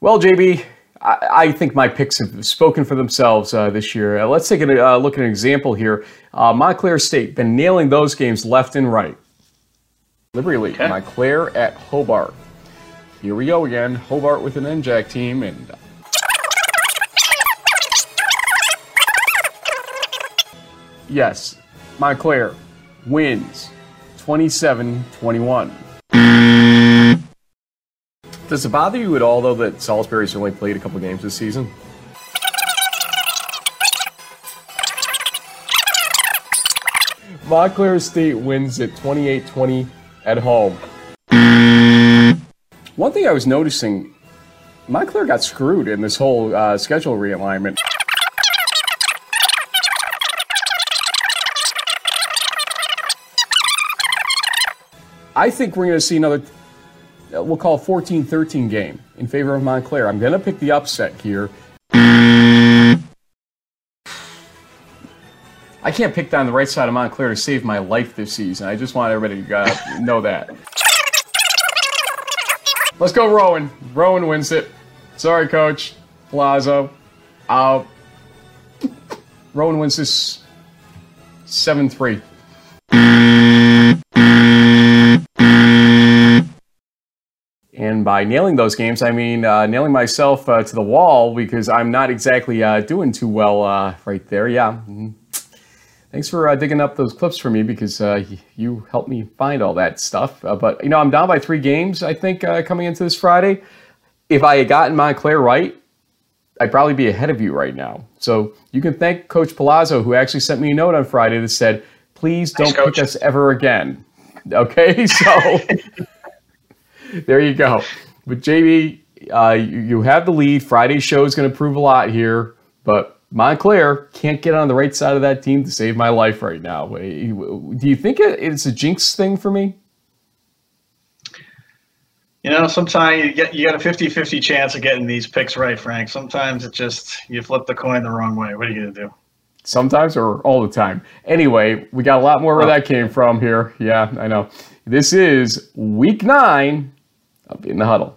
Well, JB, I, I think my picks have spoken for themselves uh, this year. Uh, let's take a uh, look at an example here. Uh, Montclair State been nailing those games left and right. Liberty League, okay. Montclair at Hobart. Here we go again. Hobart with an NJAC team and. Yes, Montclair wins 27 21. Does it bother you at all, though, that Salisbury's only played a couple games this season? Montclair State wins at 28 20 at home. One thing I was noticing Montclair got screwed in this whole uh, schedule realignment. I think we're going to see another we'll call 14-13 game in favor of Montclair. I'm going to pick the upset here. I can't pick down the right side of Montclair to save my life this season. I just want everybody to uh, know that. Let's go Rowan. Rowan wins it. Sorry, Coach. Palazzo. Uh, Rowan wins this 7-3. And by nailing those games, I mean uh, nailing myself uh, to the wall because I'm not exactly uh, doing too well uh, right there. Yeah. Mm-hmm. Thanks for uh, digging up those clips for me because uh, you helped me find all that stuff. but, you know, I'm down by three games, I think, coming into this Friday. If I had gotten Montclair right, I'd probably be ahead of you right now. So you can thank Coach Palazzo, who actually sent me a note on Friday that said, please don't Thanks, pick us ever again. Okay, so there you go. But JB, uh, you, you have the lead. Friday's show is going to prove a lot here, but Montclair can't get on the right side of that team to save my life right now. Do you think it's a jinx thing for me? You know, sometimes you get you got a 50-50 chance of getting these picks right, Frank. Sometimes it just you flip the coin the wrong way. What are you gonna do? Sometimes or all the time. Anyway, we got a lot more where that came from here. Yeah, I know. This is week nine I'll be in the huddle.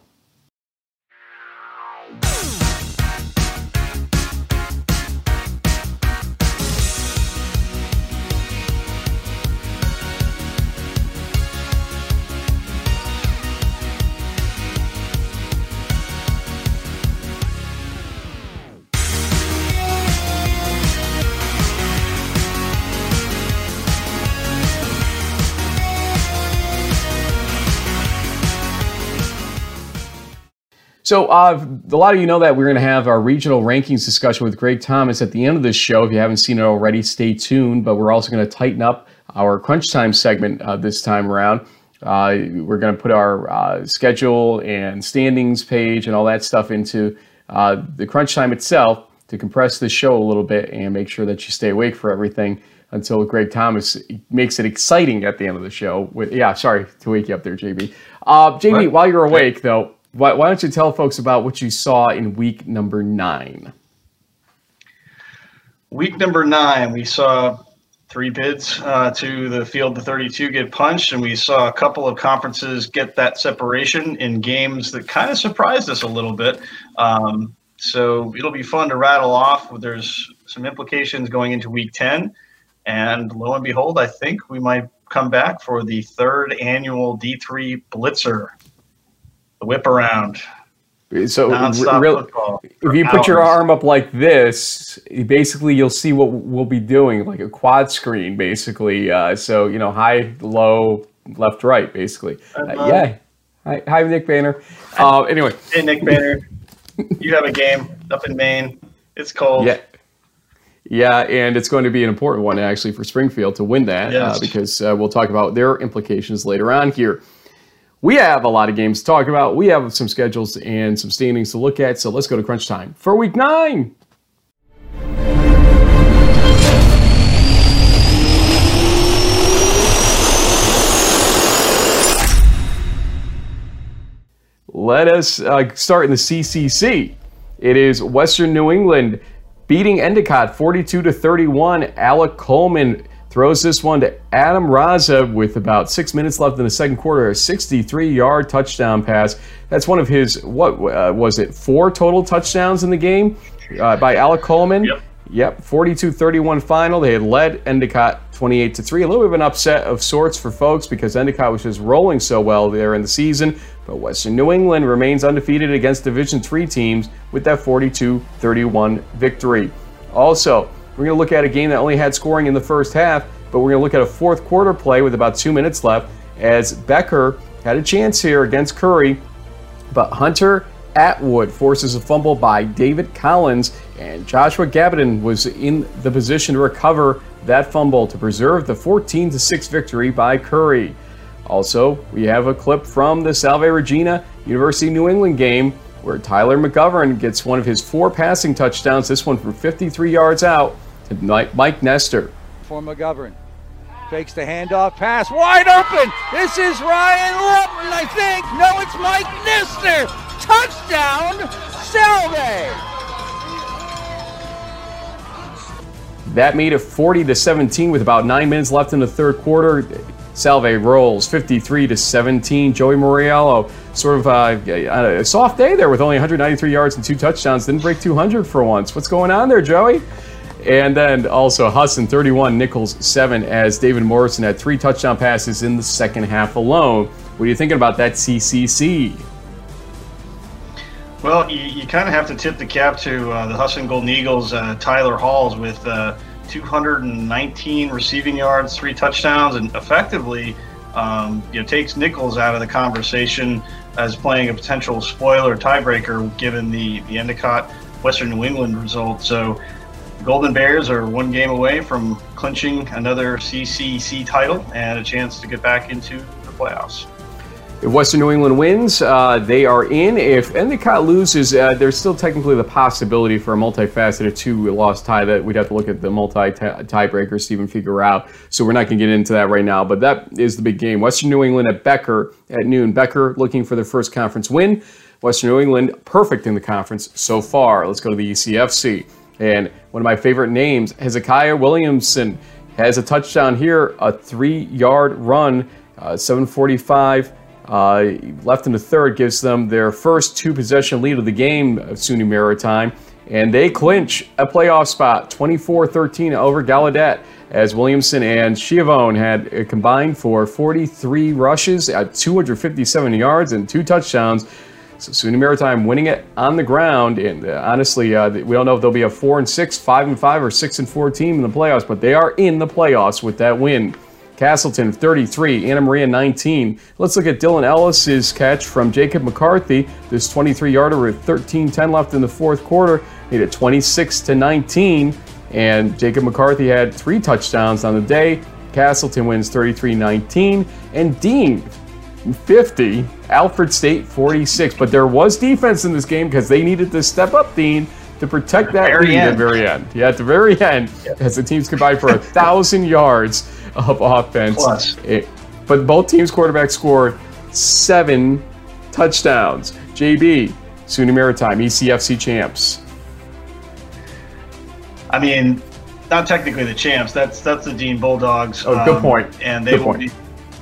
So, uh, a lot of you know that we're going to have our regional rankings discussion with Greg Thomas at the end of this show. If you haven't seen it already, stay tuned. But we're also going to tighten up our crunch time segment uh, this time around. Uh, we're going to put our uh, schedule and standings page and all that stuff into uh, the crunch time itself to compress the show a little bit and make sure that you stay awake for everything until Greg Thomas makes it exciting at the end of the show. With, yeah, sorry to wake you up there, JB. Uh, JB, while you're awake, though, why, why don't you tell folks about what you saw in week number nine? Week number nine, we saw three bids uh, to the field the 32 get punched, and we saw a couple of conferences get that separation in games that kind of surprised us a little bit. Um, so it'll be fun to rattle off. There's some implications going into week 10. And lo and behold, I think we might come back for the third annual D3 Blitzer whip around. So real, if you put your arm up like this, basically you'll see what we'll be doing, like a quad screen, basically. Uh, so you know, high, low, left, right, basically. Uh, yeah. Hi, hi, Nick Banner. Uh, anyway. Hey, Nick Banner. you have a game up in Maine. It's cold. Yeah. Yeah, and it's going to be an important one actually for Springfield to win that uh, yes. because uh, we'll talk about their implications later on here. We have a lot of games to talk about. We have some schedules and some standings to look at. So let's go to crunch time for week nine. Let us uh, start in the CCC. It is Western New England beating Endicott 42 to 31. Alec Coleman throws this one to Adam Raza with about six minutes left in the second quarter, a 63-yard touchdown pass. That's one of his what uh, was it? Four total touchdowns in the game uh, by Alec Coleman. Yep. Yep, 42-31 final. They had led Endicott 28 to 3. A little bit of an upset of sorts for folks because Endicott was just rolling so well there in the season. But Western New England remains undefeated against Division 3 teams with that 42-31 victory. Also, we're going to look at a game that only had scoring in the first half, but we're going to look at a fourth quarter play with about 2 minutes left as Becker had a chance here against Curry, but Hunter Atwood forces a fumble by David Collins, and Joshua Gavidan was in the position to recover that fumble to preserve the 14 6 victory by Curry. Also, we have a clip from the Salve Regina University New England game where Tyler McGovern gets one of his four passing touchdowns, this one from 53 yards out to Mike Nestor. For McGovern. Fakes the handoff pass, wide open. This is Ryan Lupton, I think. No, it's Mike Nestor. Touchdown, Salve. That made it 40 to 17 with about nine minutes left in the third quarter. Salve rolls 53 to 17. Joey Moriello, sort of uh, a soft day there with only 193 yards and two touchdowns. Didn't break 200 for once. What's going on there, Joey? And then also Husson 31, Nichols 7, as David Morrison had three touchdown passes in the second half alone. What are you thinking about that CCC? Well, you, you kind of have to tip the cap to uh, the Husson Golden Eagles, uh, Tyler Halls, with uh, 219 receiving yards, three touchdowns, and effectively um, you know, takes Nichols out of the conversation as playing a potential spoiler tiebreaker given the, the Endicott Western New England result. So Golden Bears are one game away from clinching another CCC title and a chance to get back into the playoffs. If Western New England wins, uh, they are in. If Endicott loses, uh, there's still technically the possibility for a multifaceted two-loss tie that we'd have to look at the multi-tiebreakers to even figure out. So we're not going to get into that right now. But that is the big game. Western New England at Becker at noon. Becker looking for their first conference win. Western New England perfect in the conference so far. Let's go to the ECFC. And one of my favorite names, Hezekiah Williamson, has a touchdown here, a three-yard run, uh, 745 uh, left in the third gives them their first two possession lead of the game of SUNY Maritime, and they clinch a playoff spot 24 13 over Gallaudet as Williamson and Schiavone had combined for 43 rushes at 257 yards and two touchdowns. So SUNY Maritime winning it on the ground, and uh, honestly, uh, we don't know if they'll be a four and six, five and five, or six and four team in the playoffs, but they are in the playoffs with that win. Castleton 33, Anna Maria 19. Let's look at Dylan Ellis's catch from Jacob McCarthy. This 23 yarder with 13-10 left in the fourth quarter made it 26 to 19. And Jacob McCarthy had three touchdowns on the day. Castleton wins 33-19. And Dean 50, Alfred State 46. But there was defense in this game because they needed to step up, Dean, to protect that lead at the very end. Yeah, at the very end, as the teams combined for a thousand yards of offense. Plus. It, but both teams' quarterbacks scored seven touchdowns. JB, SUNY Maritime, ECFC champs. I mean, not technically the champs. That's that's the Dean Bulldogs. Oh, good um, point. And they good will point. be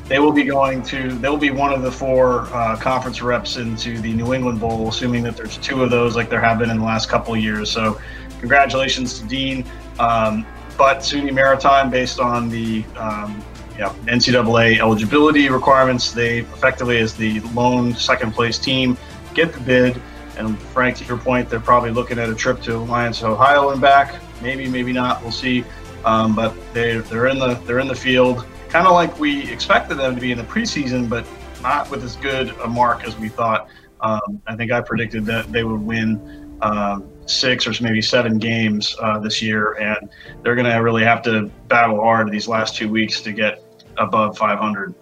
they will be going to they will be one of the four uh, conference reps into the New England Bowl, assuming that there's two of those like there have been in the last couple of years. So, congratulations to Dean. Um, but SUNY Maritime, based on the um, know, NCAA eligibility requirements, they effectively, as the lone second place team, get the bid. And Frank, to your point, they're probably looking at a trip to Alliance, Ohio, and back. Maybe, maybe not. We'll see. Um, but they they're in the they're in the field, kind of like we expected them to be in the preseason, but not with as good a mark as we thought. Um, I think I predicted that they would win um, six or maybe seven games uh, this year, and they're going to really have to battle hard these last two weeks to get above 500.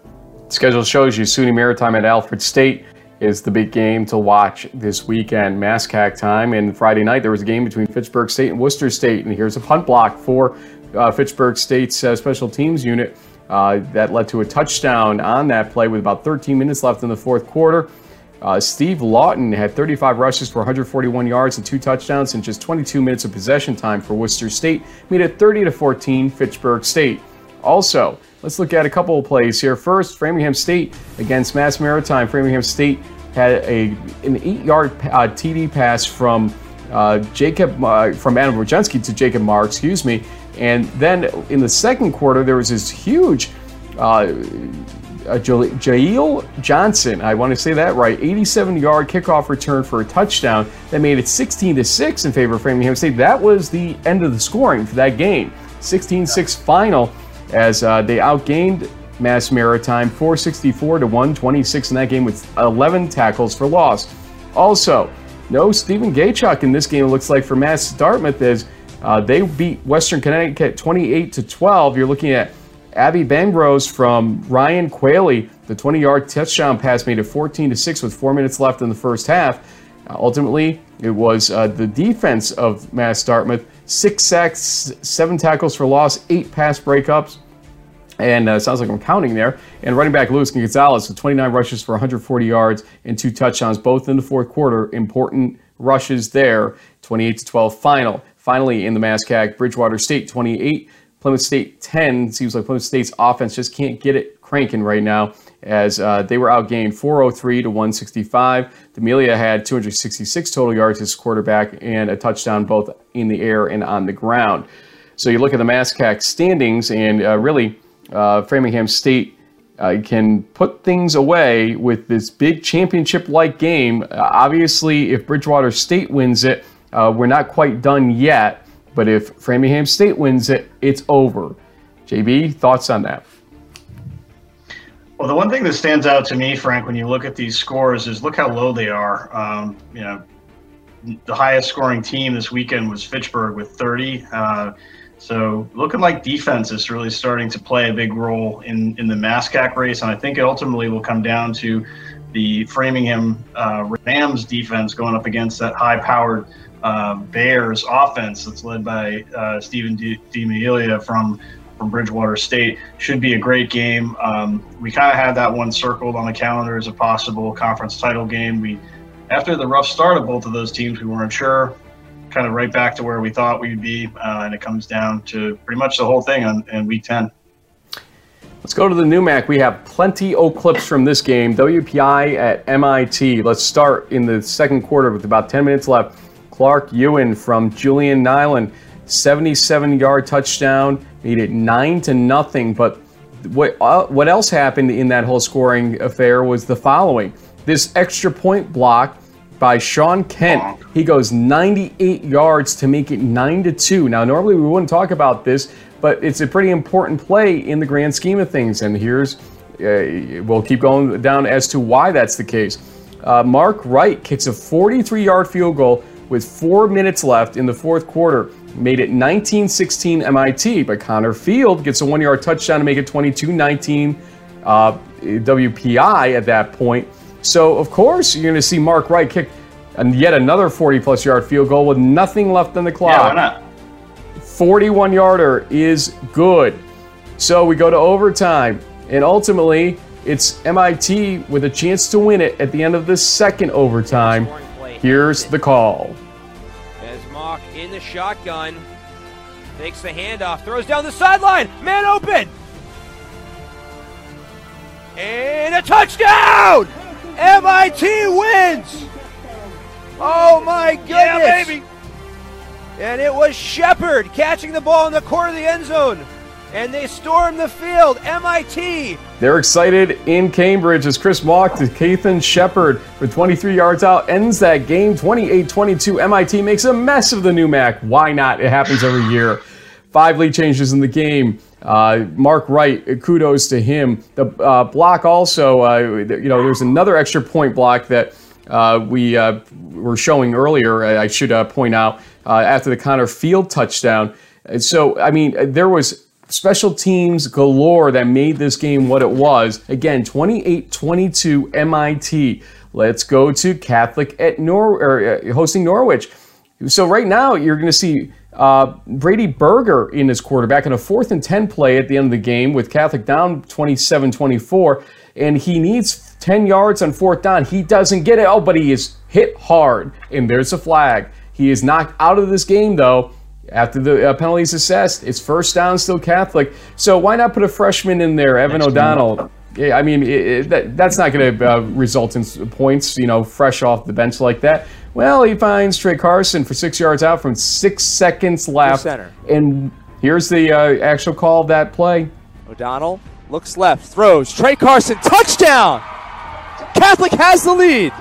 Schedule shows you SUNY Maritime at Alfred State is the big game to watch this weekend, MASCAC time. And Friday night, there was a game between Fitchburg State and Worcester State. And here's a punt block for uh, Fitchburg State's uh, special teams unit uh, that led to a touchdown on that play with about 13 minutes left in the fourth quarter. Uh, Steve Lawton had 35 rushes for 141 yards and two touchdowns in just 22 minutes of possession time for Worcester State, made it 30 to 14 Fitchburg State. Also, let's look at a couple of plays here. First, Framingham State against Mass Maritime. Framingham State had a an eight-yard uh, TD pass from uh, Jacob uh, from Adam Wojcinski to Jacob Marr, excuse me. And then in the second quarter, there was this huge uh, Johnson, I want to say that right, 87 yard kickoff return for a touchdown that made it 16 to 6 in favor of Framingham State. That was the end of the scoring for that game. 16 6 final as uh, they outgained Mass Maritime 464 to 126 in that game with 11 tackles for loss. Also, no Stephen Gaychuk in this game, it looks like, for Mass Dartmouth as uh, they beat Western Connecticut 28 to 12. You're looking at Abby Bangrose from Ryan Quayle, the 20 yard touchdown pass made it 14 to 6 with four minutes left in the first half. Uh, ultimately, it was uh, the defense of Mass Dartmouth six sacks, seven tackles for loss, eight pass breakups. And uh, sounds like I'm counting there. And running back Luis Gonzalez with 29 rushes for 140 yards and two touchdowns, both in the fourth quarter. Important rushes there. 28 to 12 final. Finally, in the MASCAC, Bridgewater State 28, Plymouth State 10. Seems like Plymouth State's offense just can't get it cranking right now as uh, they were outgained 403 to 165. D'Amelia had 266 total yards as quarterback and a touchdown both in the air and on the ground. So you look at the MASCAC standings, and uh, really, uh, Framingham State uh, can put things away with this big championship like game. Uh, obviously, if Bridgewater State wins it, uh, we're not quite done yet. But if Framingham State wins it, it's over. JB, thoughts on that? Well, the one thing that stands out to me, Frank, when you look at these scores, is look how low they are. Um, you know, the highest scoring team this weekend was Fitchburg with 30. Uh, so looking like defense is really starting to play a big role in in the MASCAC race, and I think it ultimately will come down to the Framingham uh, Rams defense going up against that high-powered uh, Bears offense that's led by uh, Stephen D'Amelia from from Bridgewater State should be a great game. Um, we kind of had that one circled on the calendar as a possible conference title game. We after the rough start of both of those teams, we weren't sure. Kind of right back to where we thought we'd be, uh, and it comes down to pretty much the whole thing on in week ten. Let's go to the NEWMAC. We have plenty of clips from this game. WPI at MIT. Let's start in the second quarter with about 10 minutes left. Clark Ewan from Julian Nyland, 77 yard touchdown, made it 9 to nothing. But what, uh, what else happened in that whole scoring affair was the following this extra point block by Sean Kent. He goes 98 yards to make it 9 to 2. Now, normally we wouldn't talk about this, but it's a pretty important play in the grand scheme of things. And here's, uh, we'll keep going down as to why that's the case. Uh, Mark Wright kicks a 43 yard field goal with four minutes left in the fourth quarter. Made it 19 16 MIT, but Connor Field gets a one yard touchdown to make it 22 19 uh, WPI at that point. So, of course, you're going to see Mark Wright kick and yet another 40 plus yard field goal with nothing left on the clock. Yeah, why not? 41 yarder is good. So we go to overtime, and ultimately, it's MIT with a chance to win it at the end of the second overtime. Here's the call. As Mock in the shotgun, takes the handoff, throws down the sideline, man open, and a touchdown! MIT wins! Oh my goodness! Yeah, baby! And it was Shepard catching the ball in the corner of the end zone and they storm the field. MIT. They're excited in Cambridge as Chris Mock to Kathan Shepard for 23 yards out ends that game 28-22. MIT makes a mess of the NEWMAC. Why not? It happens every year. Five lead changes in the game. Uh, Mark Wright, kudos to him. The uh, block also, uh, you know, there's another extra point block that uh, we uh, were showing earlier. I should uh, point out after the Connor Field touchdown. So, I mean, there was special teams galore that made this game what it was. Again, 28 22 MIT. Let's go to Catholic at Nor or, uh, hosting Norwich. So right now you're going to see uh, Brady Berger in his quarterback in a fourth and 10 play at the end of the game with Catholic down 27 24. And he needs 10 yards on fourth down. He doesn't get it. Oh, but he is hit hard. And there's a flag. He is knocked out of this game, though after the uh, penalties assessed. It's first down, still Catholic. So why not put a freshman in there, Evan Next O'Donnell? Yeah, I mean, it, it, that, that's not going to uh, result in points, you know, fresh off the bench like that. Well, he finds Trey Carson for six yards out from six seconds left. And here's the uh, actual call of that play. O'Donnell looks left, throws. Trey Carson, touchdown! Catholic has the lead.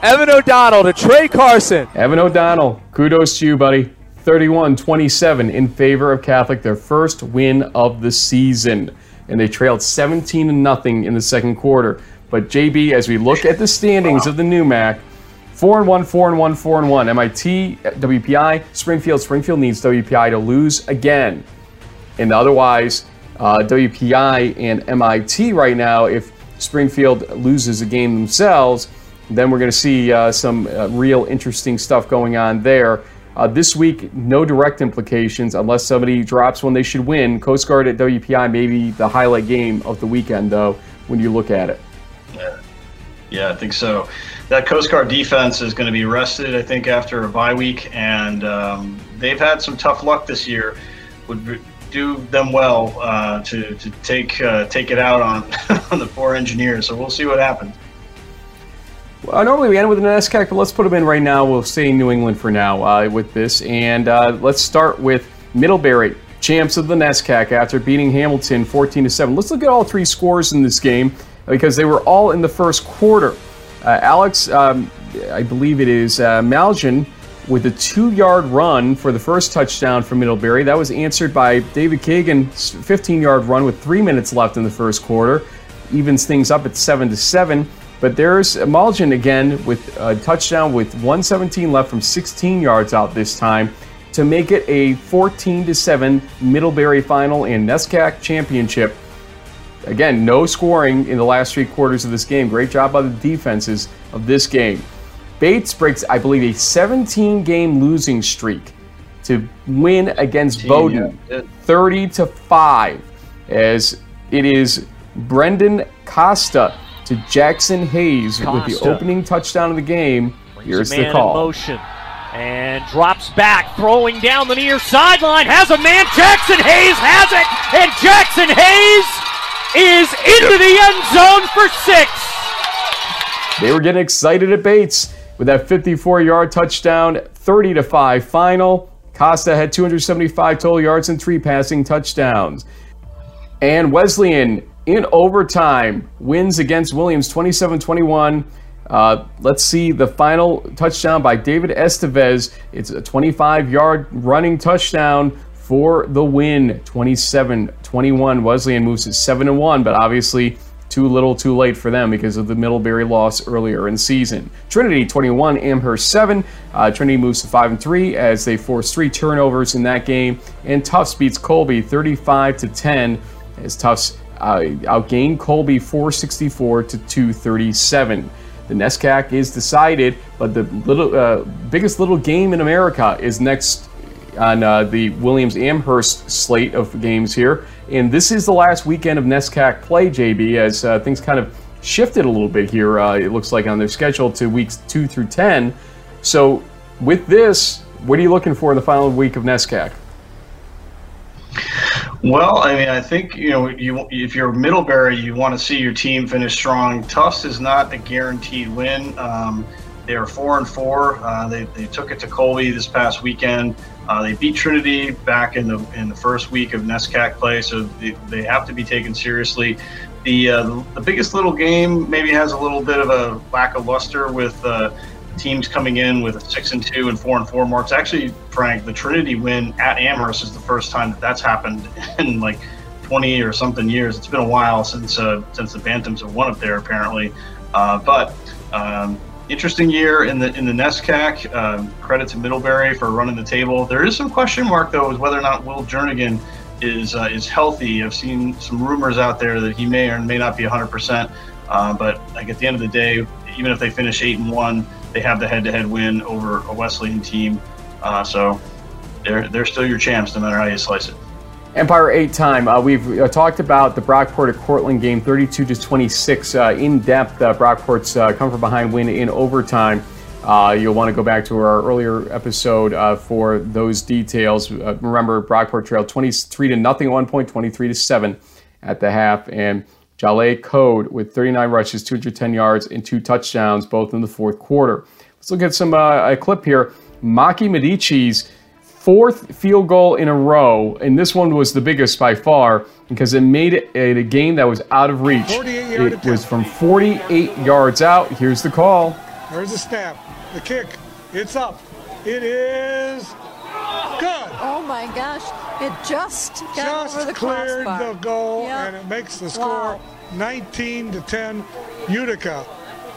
Evan O'Donnell to Trey Carson. Evan O'Donnell, kudos to you, buddy. 31 27 in favor of Catholic, their first win of the season. And they trailed 17 0 in the second quarter. But JB, as we look at the standings wow. of the NEWMAC, 4 and 1, 4 and 1, 4 and 1. MIT, WPI, Springfield. Springfield needs WPI to lose again. And otherwise, uh, WPI and MIT right now, if Springfield loses a game themselves, then we're going to see uh, some uh, real interesting stuff going on there. Uh, this week, no direct implications unless somebody drops when they should win. Coast Guard at WPI may be the highlight game of the weekend, though, when you look at it. Yeah, yeah I think so. That Coast Guard defense is going to be rested, I think, after a bye week, and um, they've had some tough luck this year. Would do them well uh, to, to take uh, take it out on on the four engineers. So we'll see what happens. Uh, normally we end with an NESCAC, but let's put them in right now. We'll stay in New England for now uh, with this. And uh, let's start with Middlebury, champs of the NESCAC after beating Hamilton 14 to 7. Let's look at all three scores in this game because they were all in the first quarter. Uh, Alex, um, I believe it is uh, Malgin with a two yard run for the first touchdown for Middlebury. That was answered by David Kagan's 15 yard run with three minutes left in the first quarter. Evens things up at 7 to 7. But there's Malgin again with a touchdown with 117 left from 16 yards out this time to make it a 14 to 7 Middlebury final and NESCAC championship. Again, no scoring in the last three quarters of this game. Great job by the defenses of this game. Bates breaks, I believe, a 17 game losing streak to win against Bowdoin 30 to 5 as it is Brendan Costa to Jackson Hayes Costa. with the opening touchdown of the game. Brings Here's the call. motion and drops back, throwing down the near sideline. Has a man. Jackson Hayes has it, and Jackson Hayes is into the end zone for six. They were getting excited at Bates with that 54-yard touchdown, 30 to five final. Costa had 275 total yards and three passing touchdowns. And Wesleyan in overtime wins against Williams 27 21. Uh, let's see the final touchdown by David Estevez. It's a 25 yard running touchdown for the win 27 21. Wesleyan moves to 7 1, but obviously too little too late for them because of the Middlebury loss earlier in season. Trinity 21, Amherst 7. Uh, Trinity moves to 5 and 3 as they force three turnovers in that game. And Tufts beats Colby 35 to 10 as Tufts uh, outgained Colby 464 to 237. The NESCAC is decided, but the little uh, biggest little game in America is next on uh, the Williams Amherst slate of games here, and this is the last weekend of NESCAC play, JB, as uh, things kind of shifted a little bit here. Uh, it looks like on their schedule to weeks two through ten. So with this, what are you looking for in the final week of NESCAC? Well, I mean, I think you know, you if you're Middlebury, you want to see your team finish strong. Tufts is not a guaranteed win. Um, they are four and four. Uh, they, they took it to Colby this past weekend. Uh, they beat Trinity back in the in the first week of NESCAC play, so they, they have to be taken seriously. The uh, the biggest little game maybe has a little bit of a lack of luster with uh, teams coming in with six and two and four and four marks. Actually, Frank, the Trinity win at Amherst is the first time that that's happened in like 20 or something years. It's been a while since uh, since the Bantams have won up there, apparently. Uh, but um, interesting year in the in the NESCAC. Um, credit to Middlebury for running the table. There is some question mark though, is whether or not Will Jernigan is uh, is healthy. I've seen some rumors out there that he may or may not be 100. Uh, percent But like at the end of the day, even if they finish eight and one, they have the head-to-head win over a Wesleyan team. Uh, so they're they're still your champs no matter how you slice it. Empire 8 time. Uh, we've uh, talked about the Brockport at Cortland game 32 to 26 uh, in depth. Uh, Brockport's uh, come from behind win in overtime. You'll want to go back to our earlier episode for those details. remember, Brockport trailed 23 to nothing at one point, 23 to 7 at the half. And Jale Code with 39 rushes, 210 yards, and two touchdowns, both in the fourth quarter. Let's look at some uh, a clip here. Maki Medici's fourth field goal in a row, and this one was the biggest by far because it made it a, game that was out of reach. It was from 48 yards out. Here's the call. There's the snap, the kick. It's up. It is good. Oh my gosh! It just got just over the cleared crossbar. the goal, yep. and it makes the score wow. 19 to 10. Utica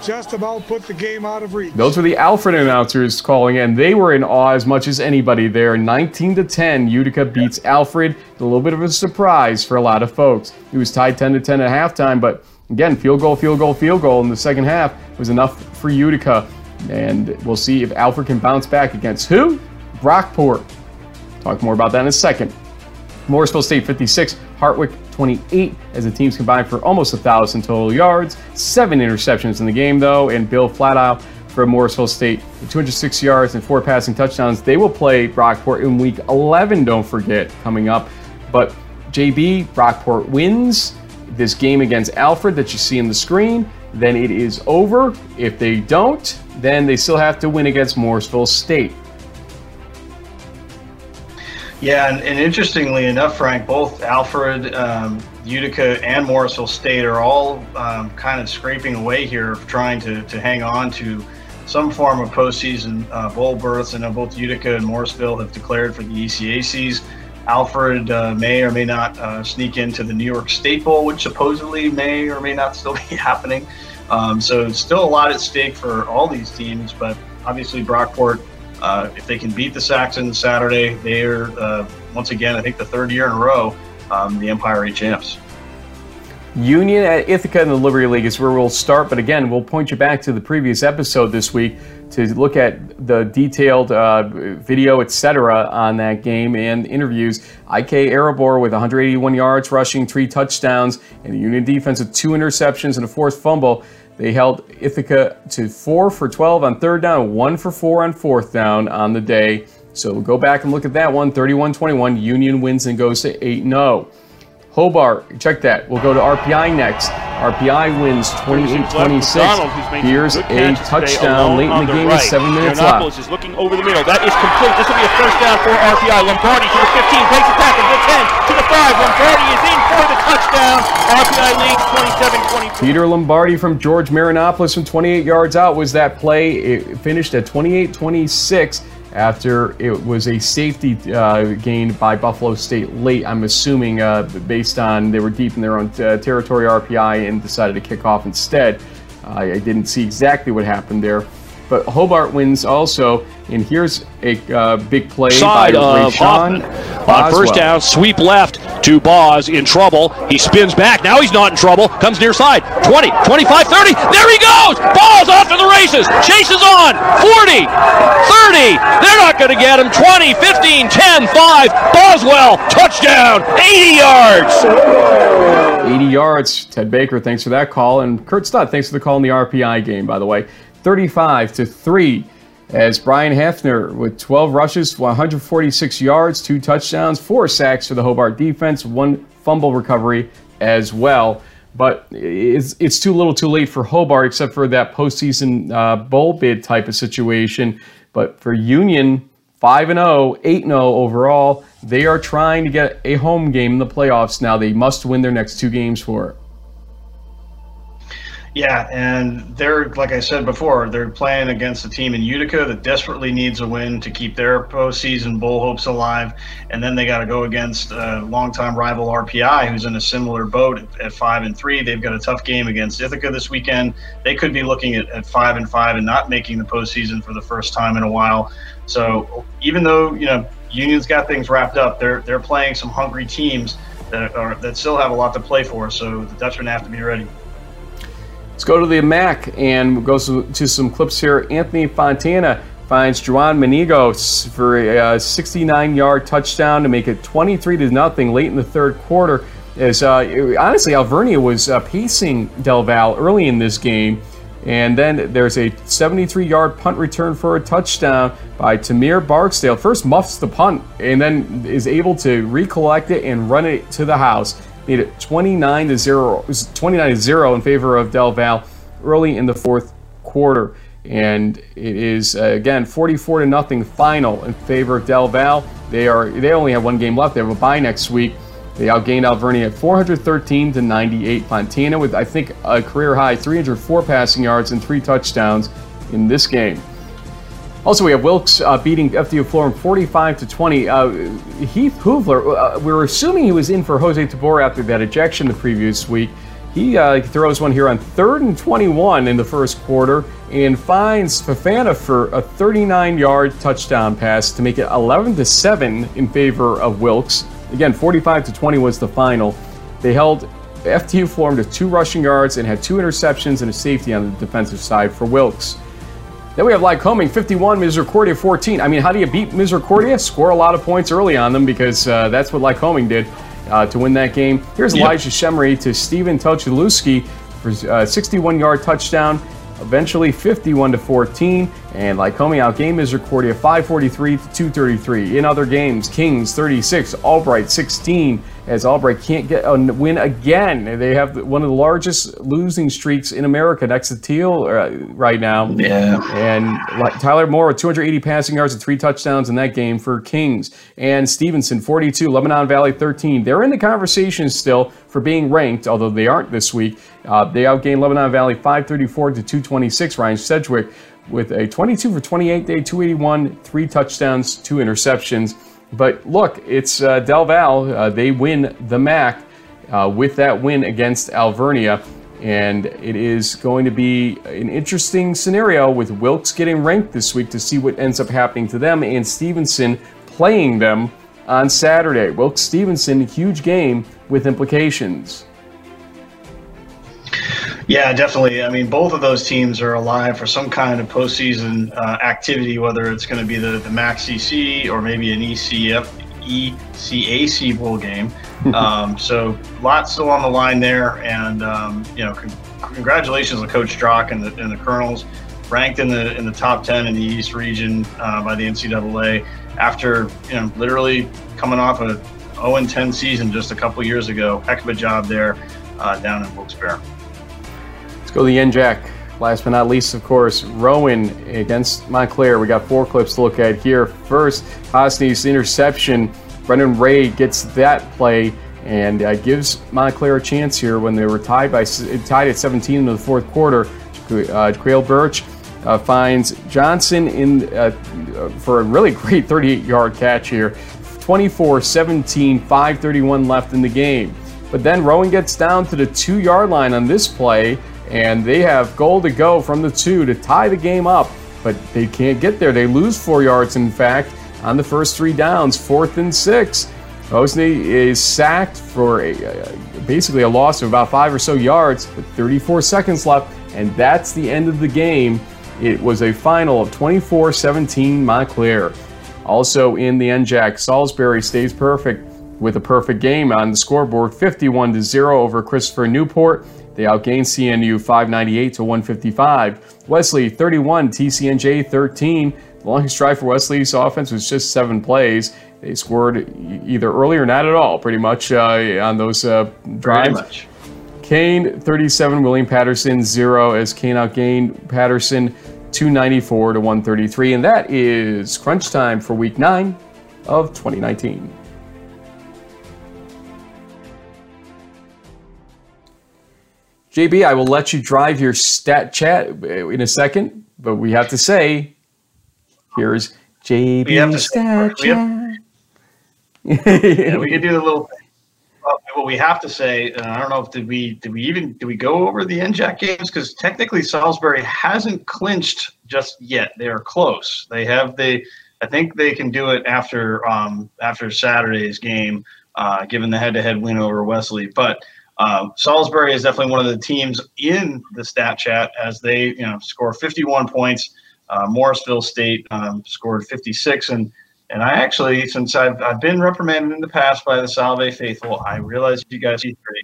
just about put the game out of reach. Those were the Alfred announcers calling, and they were in awe as much as anybody there. 19 to 10, Utica beats Alfred. A little bit of a surprise for a lot of folks. It was tied 10 to 10 at halftime, but again, field goal, field goal, field goal in the second half was enough for Utica. And we'll see if Alfred can bounce back against who? Brockport. Talk more about that in a second. Morrisville State 56, Hartwick 28 as the teams combined for almost 1,000 total yards. Seven interceptions in the game, though, and Bill Flatow from Morrisville State with 206 yards and four passing touchdowns. They will play Brockport in week 11, don't forget, coming up. But JB, Brockport wins this game against Alfred that you see in the screen. Then it is over. If they don't, then they still have to win against Morrisville State. Yeah, and, and, interestingly enough, Frank, both Alfred, um, Utica, and Morrisville State are all um, kind of scraping away here, trying to, to hang on to some form of postseason uh, bowl berths. I know both Utica and Morrisville have declared for the ECACs. Alfred uh, may or may not uh, sneak into the New York State Bowl, which supposedly may or may not still be happening. Um, so still a lot at stake for all these teams, but obviously Brockport uh, if they can beat the Saxons Saturday, they're uh, once again, I think, the third year in a row, um, the Empire 8 champs. Union at Ithaca in the Liberty League is where we'll start, but again, we'll point you back to the previous episode this week to look at the detailed uh, video, etc., on that game and interviews. IK Erebor with 181 yards rushing, three touchdowns, and the Union defense with two interceptions and a forced fumble. They held Ithaca to 4 for 12 on third down, 1 for 4 on fourth down on the day. So we'll go back and look at that one 31 21. Union wins and goes to 8 0. Hobart, check that. We'll go to RPI next. RPI wins 28-26. Here's a touchdown late in the game with seven minutes left. is looking over the middle. That is complete. This will be a first down for RPI. Lombardi to the 15, takes a tackle to the 10, to the 5. Lombardi is in for the touchdown. RPI leads 27-24. Peter Lombardi from George Marinopoulos from 28 yards out was that play. It finished at 28-26 after it was a safety uh, gained by Buffalo State late. I'm assuming uh, based on they were deep in their own uh, territory RPI and decided to kick off instead. I didn't see exactly what happened there. But Hobart wins also, and here's a uh, big play Side by of Hoffman. On first down, sweep left to Boz in trouble. He spins back. Now he's not in trouble. Comes near side. 20, 25, 30. There he goes. Ball's off to the races. Chases on. 40, 30. They're not going to get him. 20, 15, 10, 5. Boswell, touchdown. 80 yards. 80 yards. Ted Baker, thanks for that call. And Kurt Stott, thanks for the call in the RPI game, by the way. 35 to 3 as Brian Hefner with 12 rushes, 146 yards, two touchdowns, four sacks for the Hobart defense, one fumble recovery as well. But it's, it's too little too late for Hobart, except for that postseason uh, bowl bid type of situation. But for Union, 5 0, 8 0 overall, they are trying to get a home game in the playoffs now. They must win their next two games for. Yeah, and they're like I said before, they're playing against a team in Utica that desperately needs a win to keep their postseason bowl hopes alive, and then they got to go against a longtime rival RPI, who's in a similar boat at five and three. They've got a tough game against Ithaca this weekend. They could be looking at, at five and five and not making the postseason for the first time in a while. So even though you know Union's got things wrapped up, they're they're playing some hungry teams that are that still have a lot to play for. So the Dutchmen have to be ready. Let's go to the MAC and go to some clips here. Anthony Fontana finds Juan Menigos for a 69-yard touchdown to make it 23 to nothing late in the third quarter. As uh, honestly, Alvernia was uh, pacing Del Val early in this game, and then there's a 73-yard punt return for a touchdown by Tamir Barksdale. First muffs the punt, and then is able to recollect it and run it to the house. Made it 29 to zero, 29 to zero in favor of Del Val early in the fourth quarter and it is uh, again 44 to nothing final in favor of Del Val. They are they only have one game left. They have a bye next week. They outgained Alvernia at 413 to 98. Fontana with I think a career high 304 passing yards and three touchdowns in this game. Also, we have Wilkes uh, beating FDU Florham 45 to 20. Uh, Heath Hoovler, uh, we were assuming he was in for Jose Tabor after that ejection the previous week. He uh, throws one here on third and 21 in the first quarter and finds Fafana for a 39 yard touchdown pass to make it 11 to 7 in favor of Wilkes. Again, 45 to 20 was the final. They held FDU Florham to two rushing yards and had two interceptions and a safety on the defensive side for Wilkes. Then we have Lycoming 51, Misericordia 14. I mean, how do you beat Misericordia? Score a lot of points early on them because uh, that's what Lycoming did uh, to win that game. Here's yep. Elijah Shemery to Steven Tochalewski for a 61 yard touchdown eventually 51 to 14. And Lycoming outgained Misericordia 543 to 233. In other games, Kings 36, Albright 16. As Albright can't get a win again, they have one of the largest losing streaks in America next to Thiel uh, right now. Yeah. And Tyler Moore with 280 passing yards and three touchdowns in that game for Kings. And Stevenson 42, Lebanon Valley 13. They're in the conversation still for being ranked, although they aren't this week. Uh, they outgained Lebanon Valley 534 to 226. Ryan Sedgwick with a 22 for 28 day, 281, three touchdowns, two interceptions. But look, it's uh, Del Val. Uh, they win the MAC uh, with that win against Alvernia. And it is going to be an interesting scenario with Wilkes getting ranked this week to see what ends up happening to them and Stevenson playing them on Saturday. Wilkes Stevenson, huge game with implications. Yeah, definitely. I mean, both of those teams are alive for some kind of postseason uh, activity, whether it's going to be the, the MAC CC or maybe an ECF, ECAC bowl game. um, so, lots still on the line there. And, um, you know, con- congratulations to Coach Strock and the, and the Colonels, ranked in the in the top 10 in the East region uh, by the NCAA after, you know, literally coming off a 0 10 season just a couple years ago. Heck of a job there uh, down in Wilkes-Barre. Let's go the NJAC. Last but not least, of course, Rowan against Montclair. We got four clips to look at here. First, Hosny's interception. Brendan Ray gets that play and uh, gives Montclair a chance here when they were tied by tied at 17 in the fourth quarter. Uh, Quail Birch uh, finds Johnson in uh, for a really great 38-yard catch here. 24-17, 5:31 left in the game. But then Rowan gets down to the two-yard line on this play and they have goal to go from the two to tie the game up, but they can't get there. They lose four yards, in fact, on the first three downs, fourth and six. Hosney is sacked for a, uh, basically a loss of about five or so yards with 34 seconds left, and that's the end of the game. It was a final of 24 17 Montclair. Also in the NJAC, Salisbury stays perfect with a perfect game on the scoreboard 51 0 over Christopher Newport. They outgained CNU 598 to 155. Wesley 31, TCNJ 13. The longest drive for Wesley's offense was just seven plays. They scored either early or not at all, pretty much uh, on those uh, drives. Kean 37, William Paterson 0 as Kean outgained Paterson 294 to 133. And that is crunch time for week nine of 2019. JB, I will let you drive your stat chat in a second, but we have to say, here's JB stat chat. yeah, we can do the little. Uh, what we have to say, uh, I don't know if did we did we even did we go over the NJAC games because technically Salisbury hasn't clinched just yet. They are close. They have the. I think they can do it after um, after Saturday's game, uh, given the head-to-head win over Wesley, but. Um, Salisbury is definitely one of the teams in the stat chat as they you know score 51 points Uh, Morrisville State um, scored 56, and and I actually, since I've, I've been reprimanded in the past by the Salve faithful, I realize you guys see three.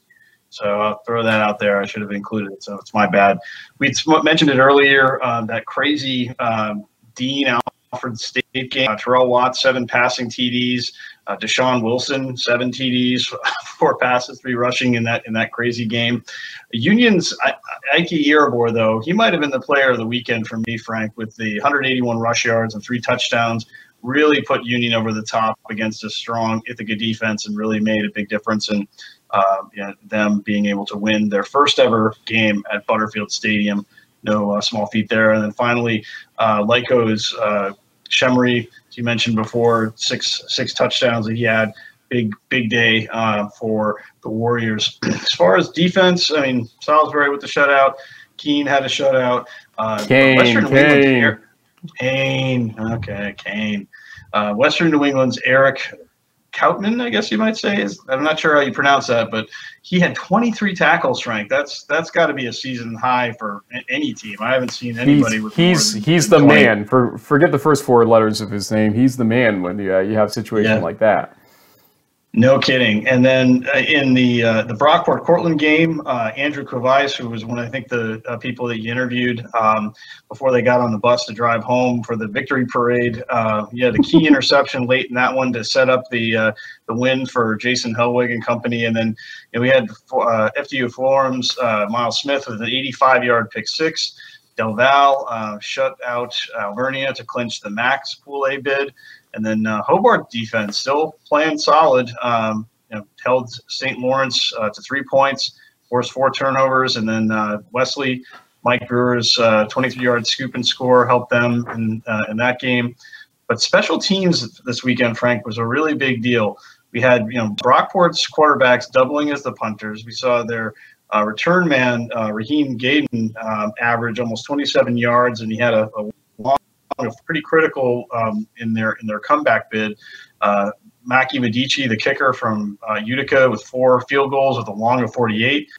So I'll throw that out there. I should have included it. So it's my bad. We mentioned it earlier. Uh, that crazy um, Dean Alfred State game. Uh, Terrell Watts seven passing TDs. Uh, Deshaun Wilson, seven TDs, four passes, three rushing in that in that crazy game. Union's Ike Erebor, though, he might have been the player of the weekend for me, Frank, with the 181 rush yards and three touchdowns. Really put Union over the top against a strong Ithaca defense and really made a big difference in uh, you know, them being able to win their first ever game at Butterfield Stadium. No uh, small feat there. And then finally, uh, Lyco's uh, Shemery you mentioned before, six six touchdowns that he had. Big big day uh, for the Warriors. As far as defense, I mean Salisbury with the shutout. Kean had a shutout. Uh, Kane, Western Kane. Kane. Okay, Kane. Uh, Western New England's Eric Koutman, I guess you might say. Is I'm not sure how you pronounce that, but he had 23 tackles, Frank. That's that's got to be a season high for any team. I haven't seen anybody he's, with. He's he's the 20. man. For forget the first four letters of his name. He's the man when you uh, you have a situation yeah. like that. No kidding. And then uh, in the uh, the Brockport Cortland game, uh, Andrew Kovais, who was one I think the uh, people that you interviewed um, before they got on the bus to drive home for the victory parade, uh, he had a key interception late in that one to set up the uh, the win for Jason Helwig and company. And then you know, we had FDU Florham Miles Smith with an 85 yard pick six. Del Val shut out Alvernia to clinch the MAC's Pool A bid. And then uh, Hobart defense still playing solid. Um, you know, held St. Lawrence uh, to three points, forced four turnovers, and then uh, Wesley, Mike Brewer's 23-yard uh, scoop and score helped them in uh, in that game. But special teams this weekend, Frank, was a really big deal. We had you know Brockport's quarterbacks doubling as the punters. We saw their uh, return man Raheem Gaden um, average almost 27 yards, and he had a, a pretty critical um, in their in their comeback bid. Uh, Mackie Medici, the kicker from uh, Utica, with four field goals with a long of 48.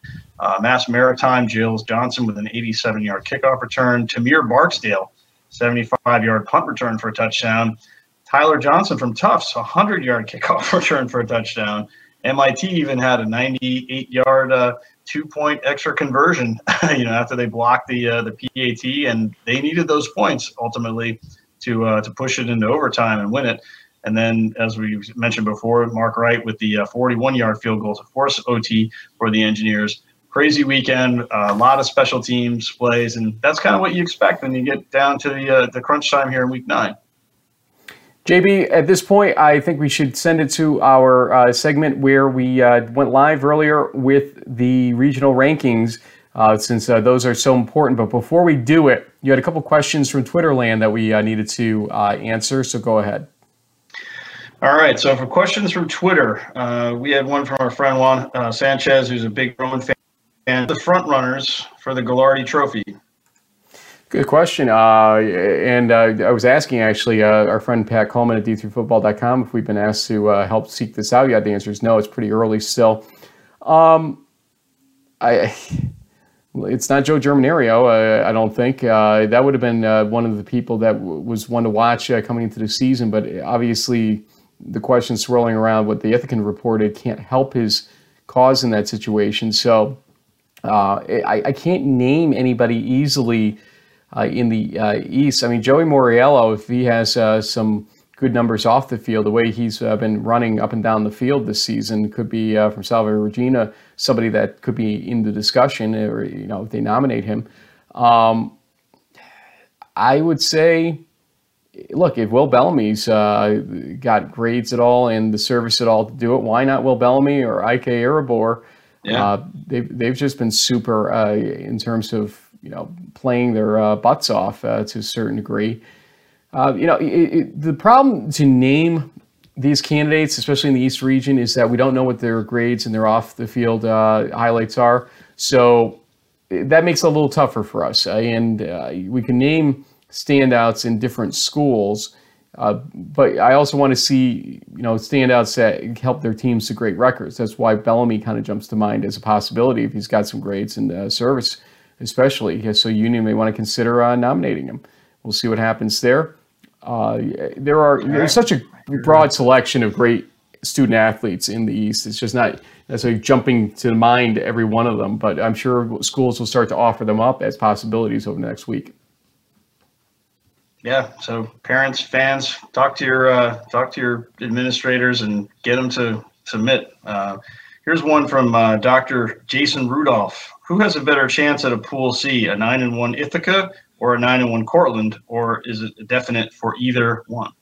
Uh, Mass Maritime, Jills Johnson with an 87-yard kickoff return. Tamir Barksdale, 75-yard punt return for a touchdown. Tyler Johnson from Tufts, a 100-yard kickoff return for a touchdown. MIT even had a 98-yard uh, two-point extra conversion. you know, after they blocked the uh, the PAT, and they needed those points ultimately to uh, to push it into overtime and win it. And then, as we mentioned before, Mark Wright with the 41-yard uh, field goal to force OT for the Engineers. Crazy weekend, a lot of special teams plays, and that's kind of what you expect when you get down to the uh, the crunch time here in Week Nine. JB, at this point, I think we should send it to our uh, segment where we uh, went live earlier with the regional rankings, uh, since uh, those are so important. But before we do it, you had a couple questions from Twitterland that we uh, needed to uh, answer, so go ahead. All right, so for questions from Twitter, we had one from our friend Juan Sanchez, who's a big Rowan fan. And the front runners for the Gagliardi Trophy. Good question. Uh, and uh, I was asking actually uh, our friend Pat Coleman at d3football.com if we've been asked to uh, help seek this out yet. The answer is no. It's pretty early still. Um, I, it's not Joe Germanario, uh, I don't think. Uh, that would have been one of the people that w- was one to watch coming into the season. But obviously, the question swirling around what the Ithacan reported can't help his cause in that situation. So I, I can't name anybody easily in the uh, East. I mean, Joey Moriello, if he has uh, some good numbers off the field, the way he's uh, been running up and down the field this season, could be uh, from Salve Regina, somebody that could be in the discussion, or you know, if they nominate him. Um, I would say, look, if Will Bellamy's uh, got grades at all and the service at all to do it, why not Will Bellamy or Ike Erebor? Yeah. they've, they've just been super in terms of you know, playing their uh, butts off uh, to a certain degree. Uh, you know, it, it, the problem to name these candidates, especially in the East region, is that we don't know what their grades and their off the field uh, highlights are. So that makes it a little tougher for us. Uh, and uh, we can name standouts in different schools. But I also want to see, you know, standouts that help their teams to great records. That's why Bellamy kind of jumps to mind as a possibility if he's got some grades and service especially. So Union may want to consider uh, nominating him. We'll see what happens there. Uh, there are there's such a broad selection of great student athletes in the East. It's just not necessarily jumping to mind every one of them, but I'm sure schools will start to offer them up as possibilities over the next week. Yeah, so parents, fans, talk to your uh, talk to your administrators and get them to submit. Uh, here's one from uh, Dr. Jason Rudolph. Who has a better chance at a Pool C, a nine and one Ithaca or a nine and one Cortland, or is it definite for either one?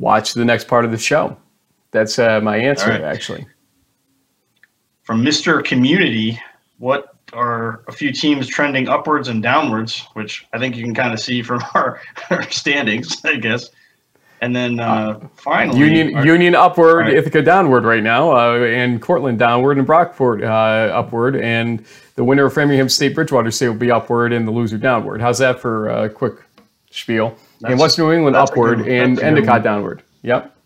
Watch the next part of the show. That's uh, my answer, right. actually. From Mr. Community, what are a few teams trending upwards and downwards, which I think you can kind of see from our, our standings, I guess. And then uh, finally, Union our, Union upward, right. Ithaca downward right now, uh, and Cortland downward, and Brockport uh, upward, and the winner of Framingham State Bridgewater State will be upward, and the loser downward. How's that for a quick spiel? That's, and West New England upward, and Endicott downward. Yep.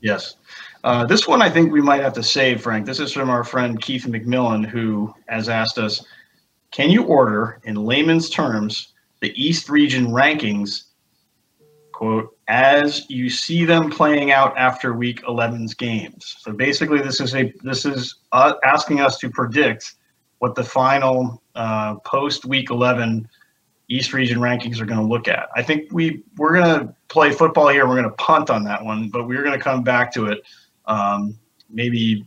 Yes. Uh, this one I think we might have to save, Frank. This is from our friend Keith McMillan, who has asked us Can you order, in layman's terms, the East Region rankings, quote, as you see them playing out after Week 11's games? So basically, this is a this is uh, asking us to predict what the final uh, post Week 11 East Region rankings are going to look at. I think we we're going to play football here. We're going to punt on that one, but we're going to come back to it um, maybe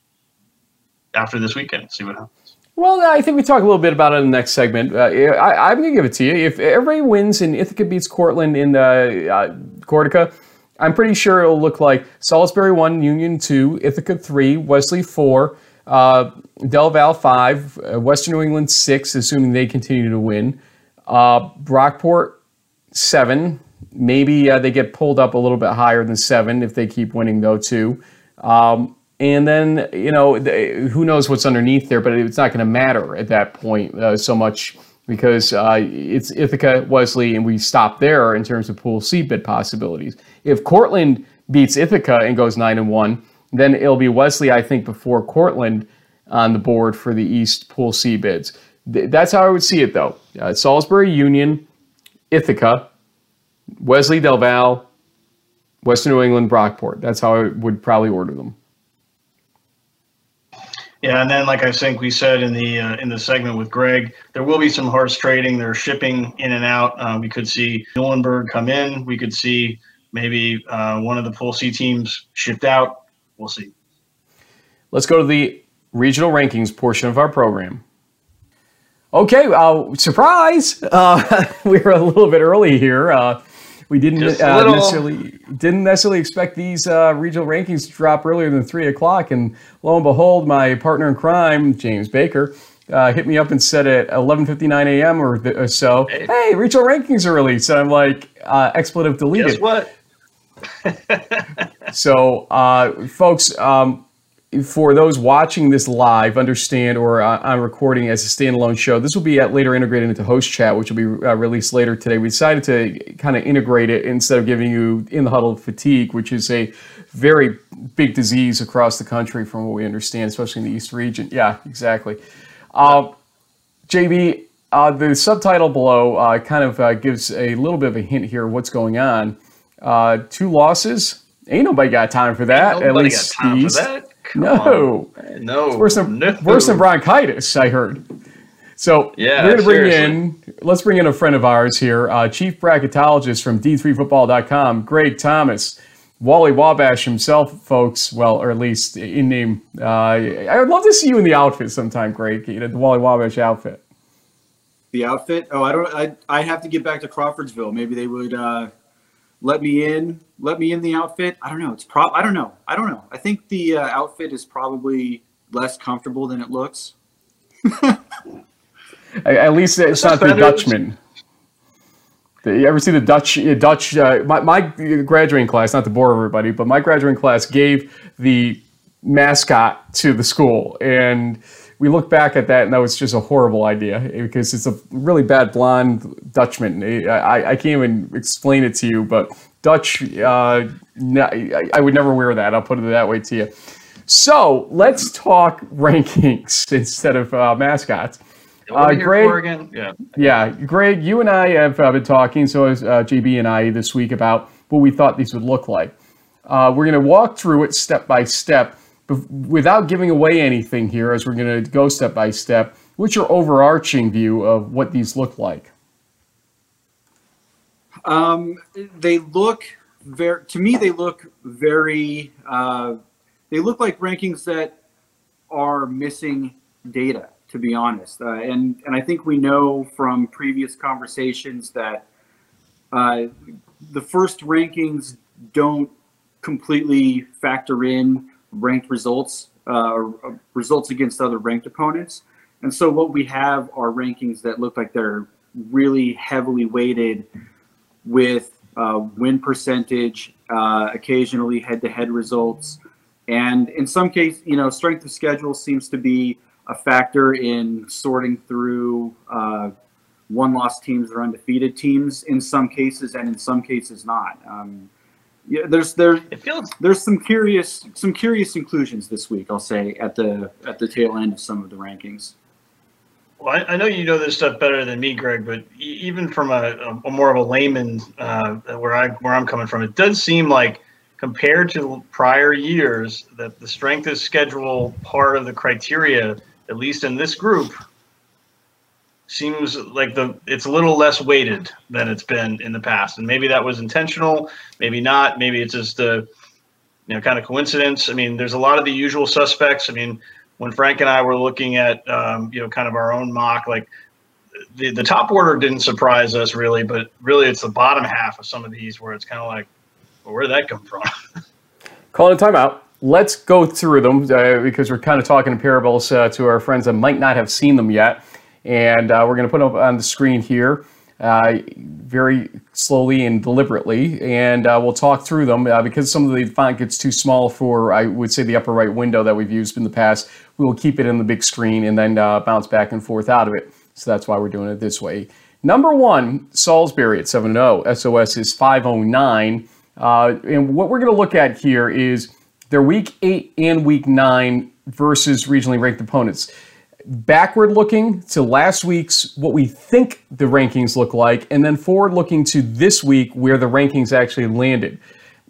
after this weekend. See what happens. Well, I think we talk a little bit about it in the next segment. Uh, I, am going to give it to you. If everybody wins and Ithaca beats Cortland in the uh, Cortaca, I'm pretty sure it'll look like Salisbury 1, Union 2, Ithaca 3, Wesley 4, uh, Del Val 5, uh, Western New England 6, assuming they continue to win, uh, Brockport 7. Maybe uh, they get pulled up a little bit higher than 7 if they keep winning, though, too. Um, and then, you know, who knows what's underneath there, but it's not going to matter at that point uh, so much because uh, it's Ithaca, Wesley, and we stop there in terms of Pool C bid possibilities. If Cortland beats Ithaca and goes 9 and 1, then it'll be Wesley, I think, before Cortland on the board for the East Pool C bids. That's how I would see it, though. Uh, Salisbury Union, Ithaca, Wesley Del Val, Western New England, Brockport. That's how I would probably order them. Yeah, and then like I think we said in the uh, in the segment with Greg, there will be some horse trading. They're shipping in and out. Uh, we could see Muhlenberg come in. We could see maybe uh, one of the Pool C teams shipped out. We'll see. Let's go to the regional rankings portion of our program. Okay, uh, surprise! Uh, we were a little bit early here. Uh, we didn't uh, necessarily didn't necessarily expect these uh, regional rankings to drop earlier than three o'clock, and lo and behold, my partner in crime, James Baker, uh, hit me up and said at 11:59 a.m. or, th- or so, hey. "Hey, regional rankings are released." And I'm like, uh, expletive deleted. Guess what? so, uh, folks, um, for those watching this live, understand, or uh, I'm recording as a standalone show, this will be later integrated into Host Chat, which will be uh, released later today. We decided to kind of integrate it instead of giving you in the huddle fatigue, which is a very big disease across the country, from what we understand, especially in the East region. Yeah, exactly. Uh, JB, uh, the subtitle below uh, kind of uh, gives a little bit of a hint here of what's going on. two losses. Ain't nobody got time for that. At least got time for that. Come no, on. no, it's worse than no. worse than bronchitis. I heard. So yeah, we're going to bring seriously. in. Let's bring in a friend of ours here, uh, chief bracketologist from D3Football.com, Greg Thomas. Wally Wabash himself, folks. Well, or at least in name. Uh, I would love to see you in the outfit sometime, Greg. You know, the Wally Wabash outfit. The outfit? Oh, I don't. I I have to get back to Crawfordsville. Maybe they would uh, let me in let me in the outfit. I don't know. It's prob. I don't know. I don't know. I think the uh, outfit is probably less comfortable than it looks. At least it's not the Dutchman. You ever see the Dutch? Uh, Dutch. Uh, my, my graduating class, not to bore everybody, but my graduating class gave the mascot to the school, and we look back at that, and that was just a horrible idea because it's a really bad blonde Dutchman. I, I can't even explain it to you, but Dutch, uh, I would never wear that. I'll put it that way to you. So let's talk rankings instead of uh, mascots. Uh, Greg, yeah. yeah, Greg, you and I have uh, been talking, so has uh, JB and I this week about what we thought these would look like. Uh, we're going to walk through it step by step, without giving away anything here, as we're going to go step by step. What's your overarching view of what these look like? Um, they look very, to me, they look very, uh, they look like rankings that are missing data to be honest. Uh, and and I think we know from previous conversations that uh, the first rankings don't completely factor in ranked results uh, results against other ranked opponents. And so what we have are rankings that look like they're really heavily weighted with uh, win percentage, uh, occasionally head-to-head results, and in some case, you know, strength of schedule seems to be a factor in sorting through uh, one loss teams or undefeated teams in some cases, and in some cases not. Um, yeah, there's there it feels there's some curious some curious inclusions this week. I'll say at the at the tail end of some of the rankings. Well, I, I know you know this stuff better than me, Greg. But even from a, a more of a layman, uh, where I where I'm coming from, it does seem like compared to prior years that the strength of schedule part of the criteria at least in this group, seems like the it's a little less weighted than it's been in the past. And maybe that was intentional, maybe not. Maybe it's just a you know kind of coincidence. I mean, there's a lot of the usual suspects. I mean, when Frank and I were looking at um, you know kind of our own mock, like the the top order didn't surprise us really, but really it's the bottom half of some of these where it's kind of like, well, where did that come from? Calling a timeout let's go through them uh, because we're kind of talking in parables uh, to our friends that might not have seen them yet. And uh, we're going to put up on the screen here uh, very slowly and deliberately. And uh, we'll talk through them uh, because some of the font gets too small for, I would say, the upper right window that we've used in the past. We will keep it in the big screen and then bounce back and forth out of it. So that's why we're doing it this way. Number one, Salisbury at 7 0. SOS is 509. and what we're going to look at here is they're week eight and week nine versus regionally ranked opponents. Backward looking to last week's, what we think the rankings look like, and then forward looking to this week where the rankings actually landed.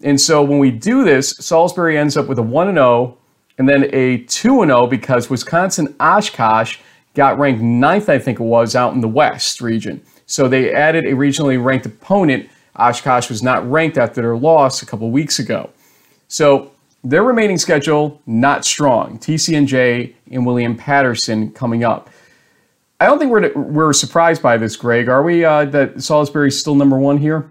And so when we do this, Salisbury ends up with a 1 0 and then a 2 0 because Wisconsin Oshkosh got ranked ninth, I think it was, out in the West region. So they added a regionally ranked opponent. Oshkosh was not ranked after their loss a couple weeks ago. So their remaining schedule, not strong. TCNJ and William Paterson coming up. I don't think we're, we're surprised by this, Greg. Are we uh, that Salisbury's still number one here?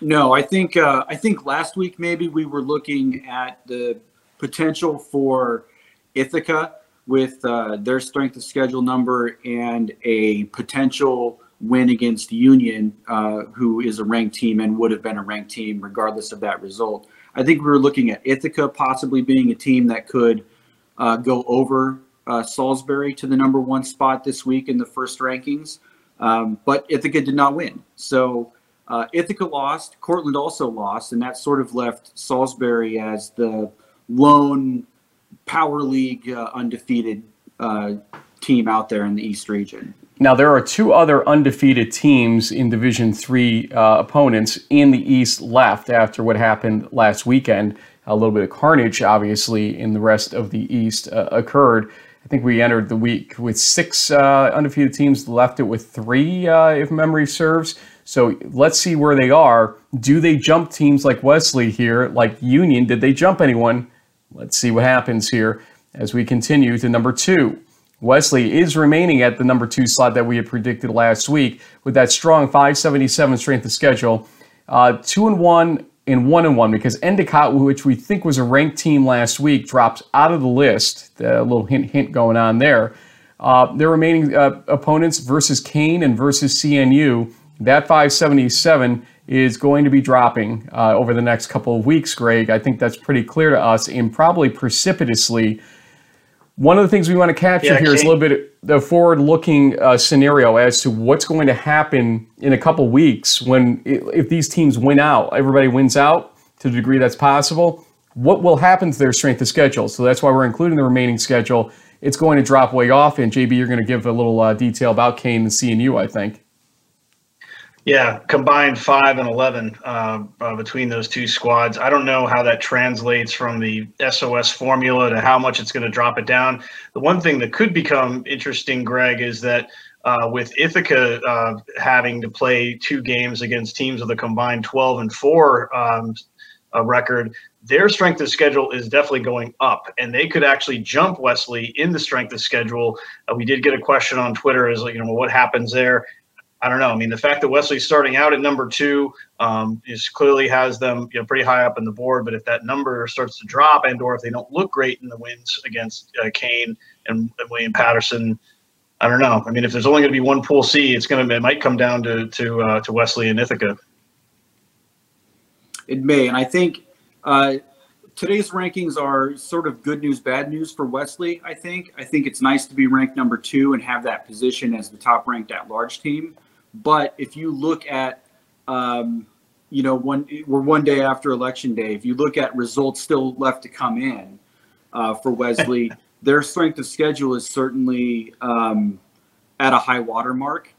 No, I think uh, I think last week maybe we were looking at the potential for Ithaca with uh, their strength of schedule number and a potential win against Union, uh, who is a ranked team and would have been a ranked team regardless of that result. I think we were looking at Ithaca possibly being a team that could uh, go over uh, Salisbury to the number one spot this week in the first rankings, um, but Ithaca did not win. So uh, Ithaca lost, Cortland also lost, and that sort of left Salisbury as the lone power league uh, undefeated uh, team out there in the East region. Now there are two other undefeated teams in Division Three uh, opponents in the East left after what happened last weekend. A little bit of carnage, obviously, in the rest of the East uh, occurred. I think we entered the week with six uh, undefeated teams, left it with three, uh, if memory serves. So let's see where they are. Do they jump teams like Wesley here, like Union? Did they jump anyone? Let's see what happens here as we continue to number two. Wesley is remaining at the number two slot that we had predicted last week with that strong 577 strength of schedule. Uh, two and one and one and one because Endicott, which we think was a ranked team last week, drops out of the list. A little hint, hint going on there. Uh, their remaining uh, opponents versus Kean and versus CNU, that 577 is going to be dropping uh, over the next couple of weeks, Greg. I think that's pretty clear to us and probably precipitously one of the things we want to capture yeah, here is a little bit the forward-looking uh, scenario as to what's going to happen in a couple weeks when if these teams win out, everybody wins out to the degree that's possible. What will happen to their strength of schedule? So that's why we're including the remaining schedule it's going to drop way off. And JB, you're going to give a little uh, detail about Kean and CNU, I think. Yeah, combined five and eleven uh, uh, between those two squads. I don't know how that translates from the SOS formula to how much it's going to drop it down. The one thing that could become interesting, Greg, is that uh, with Ithaca uh, having to play two games against teams with a combined twelve and four um, record, their strength of schedule is definitely going up, and they could actually jump Wesley in the strength of schedule. Uh, we did get a question on Twitter: is you know what happens there? I don't know. I mean, the fact that Wesley's starting out at number two um, is clearly has them you know pretty high up in the board. But if that number starts to drop, and or if they don't look great in the wins against uh, Kean and, and William Paterson, I don't know. I mean, if there's only going to be one pool C, it's going to it might come down to to uh, to Wesley and Ithaca. It may, and I think uh, today's rankings are sort of good news, bad news for Wesley. I think. I think it's nice to be ranked number two and have that position as the top ranked at large team. But if you look at, um, you know, one we're one day after election day. If you look at results still left to come in uh, for Wesley, their strength of schedule is certainly um, at a high water mark.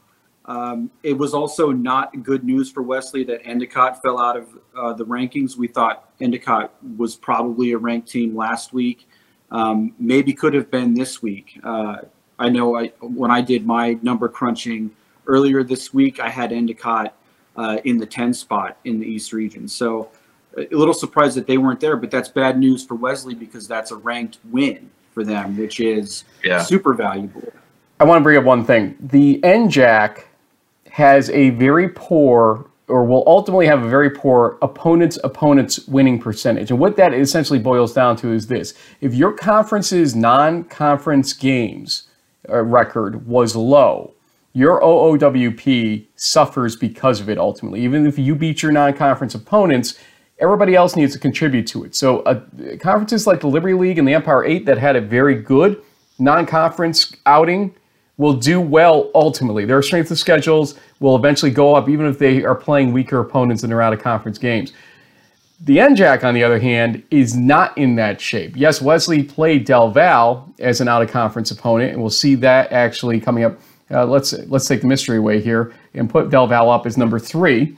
Um, it was also not good news for Wesley that Endicott fell out of uh, the rankings. We thought Endicott was probably a ranked team last week. Um, maybe could have been this week. Uh, I know I, when I did my number crunching earlier this week, I had Endicott uh, in the 10 spot in the East region. So a little surprised that they weren't there, but that's bad news for Wesley because that's a ranked win for them, which is yeah. super valuable. I want to bring up one thing. The NJAC has a very poor or will ultimately have a very poor opponent's opponent's winning percentage. And what that essentially boils down to is this. If your conference's non-conference games uh, record was low, your OOWP suffers because of it ultimately. Even if you beat your non-conference opponents, everybody else needs to contribute to it. So uh, conferences like the Liberty League and the Empire 8 that had a very good non-conference outing will do well ultimately. Their strength of schedules will eventually go up even if they are playing weaker opponents in their out-of-conference games. The NJAC, on the other hand, is not in that shape. Yes, Wesley played Del Val as an out-of-conference opponent, and we'll see that actually coming up uh, let's let's take the mystery away here and put Del Val up as number three.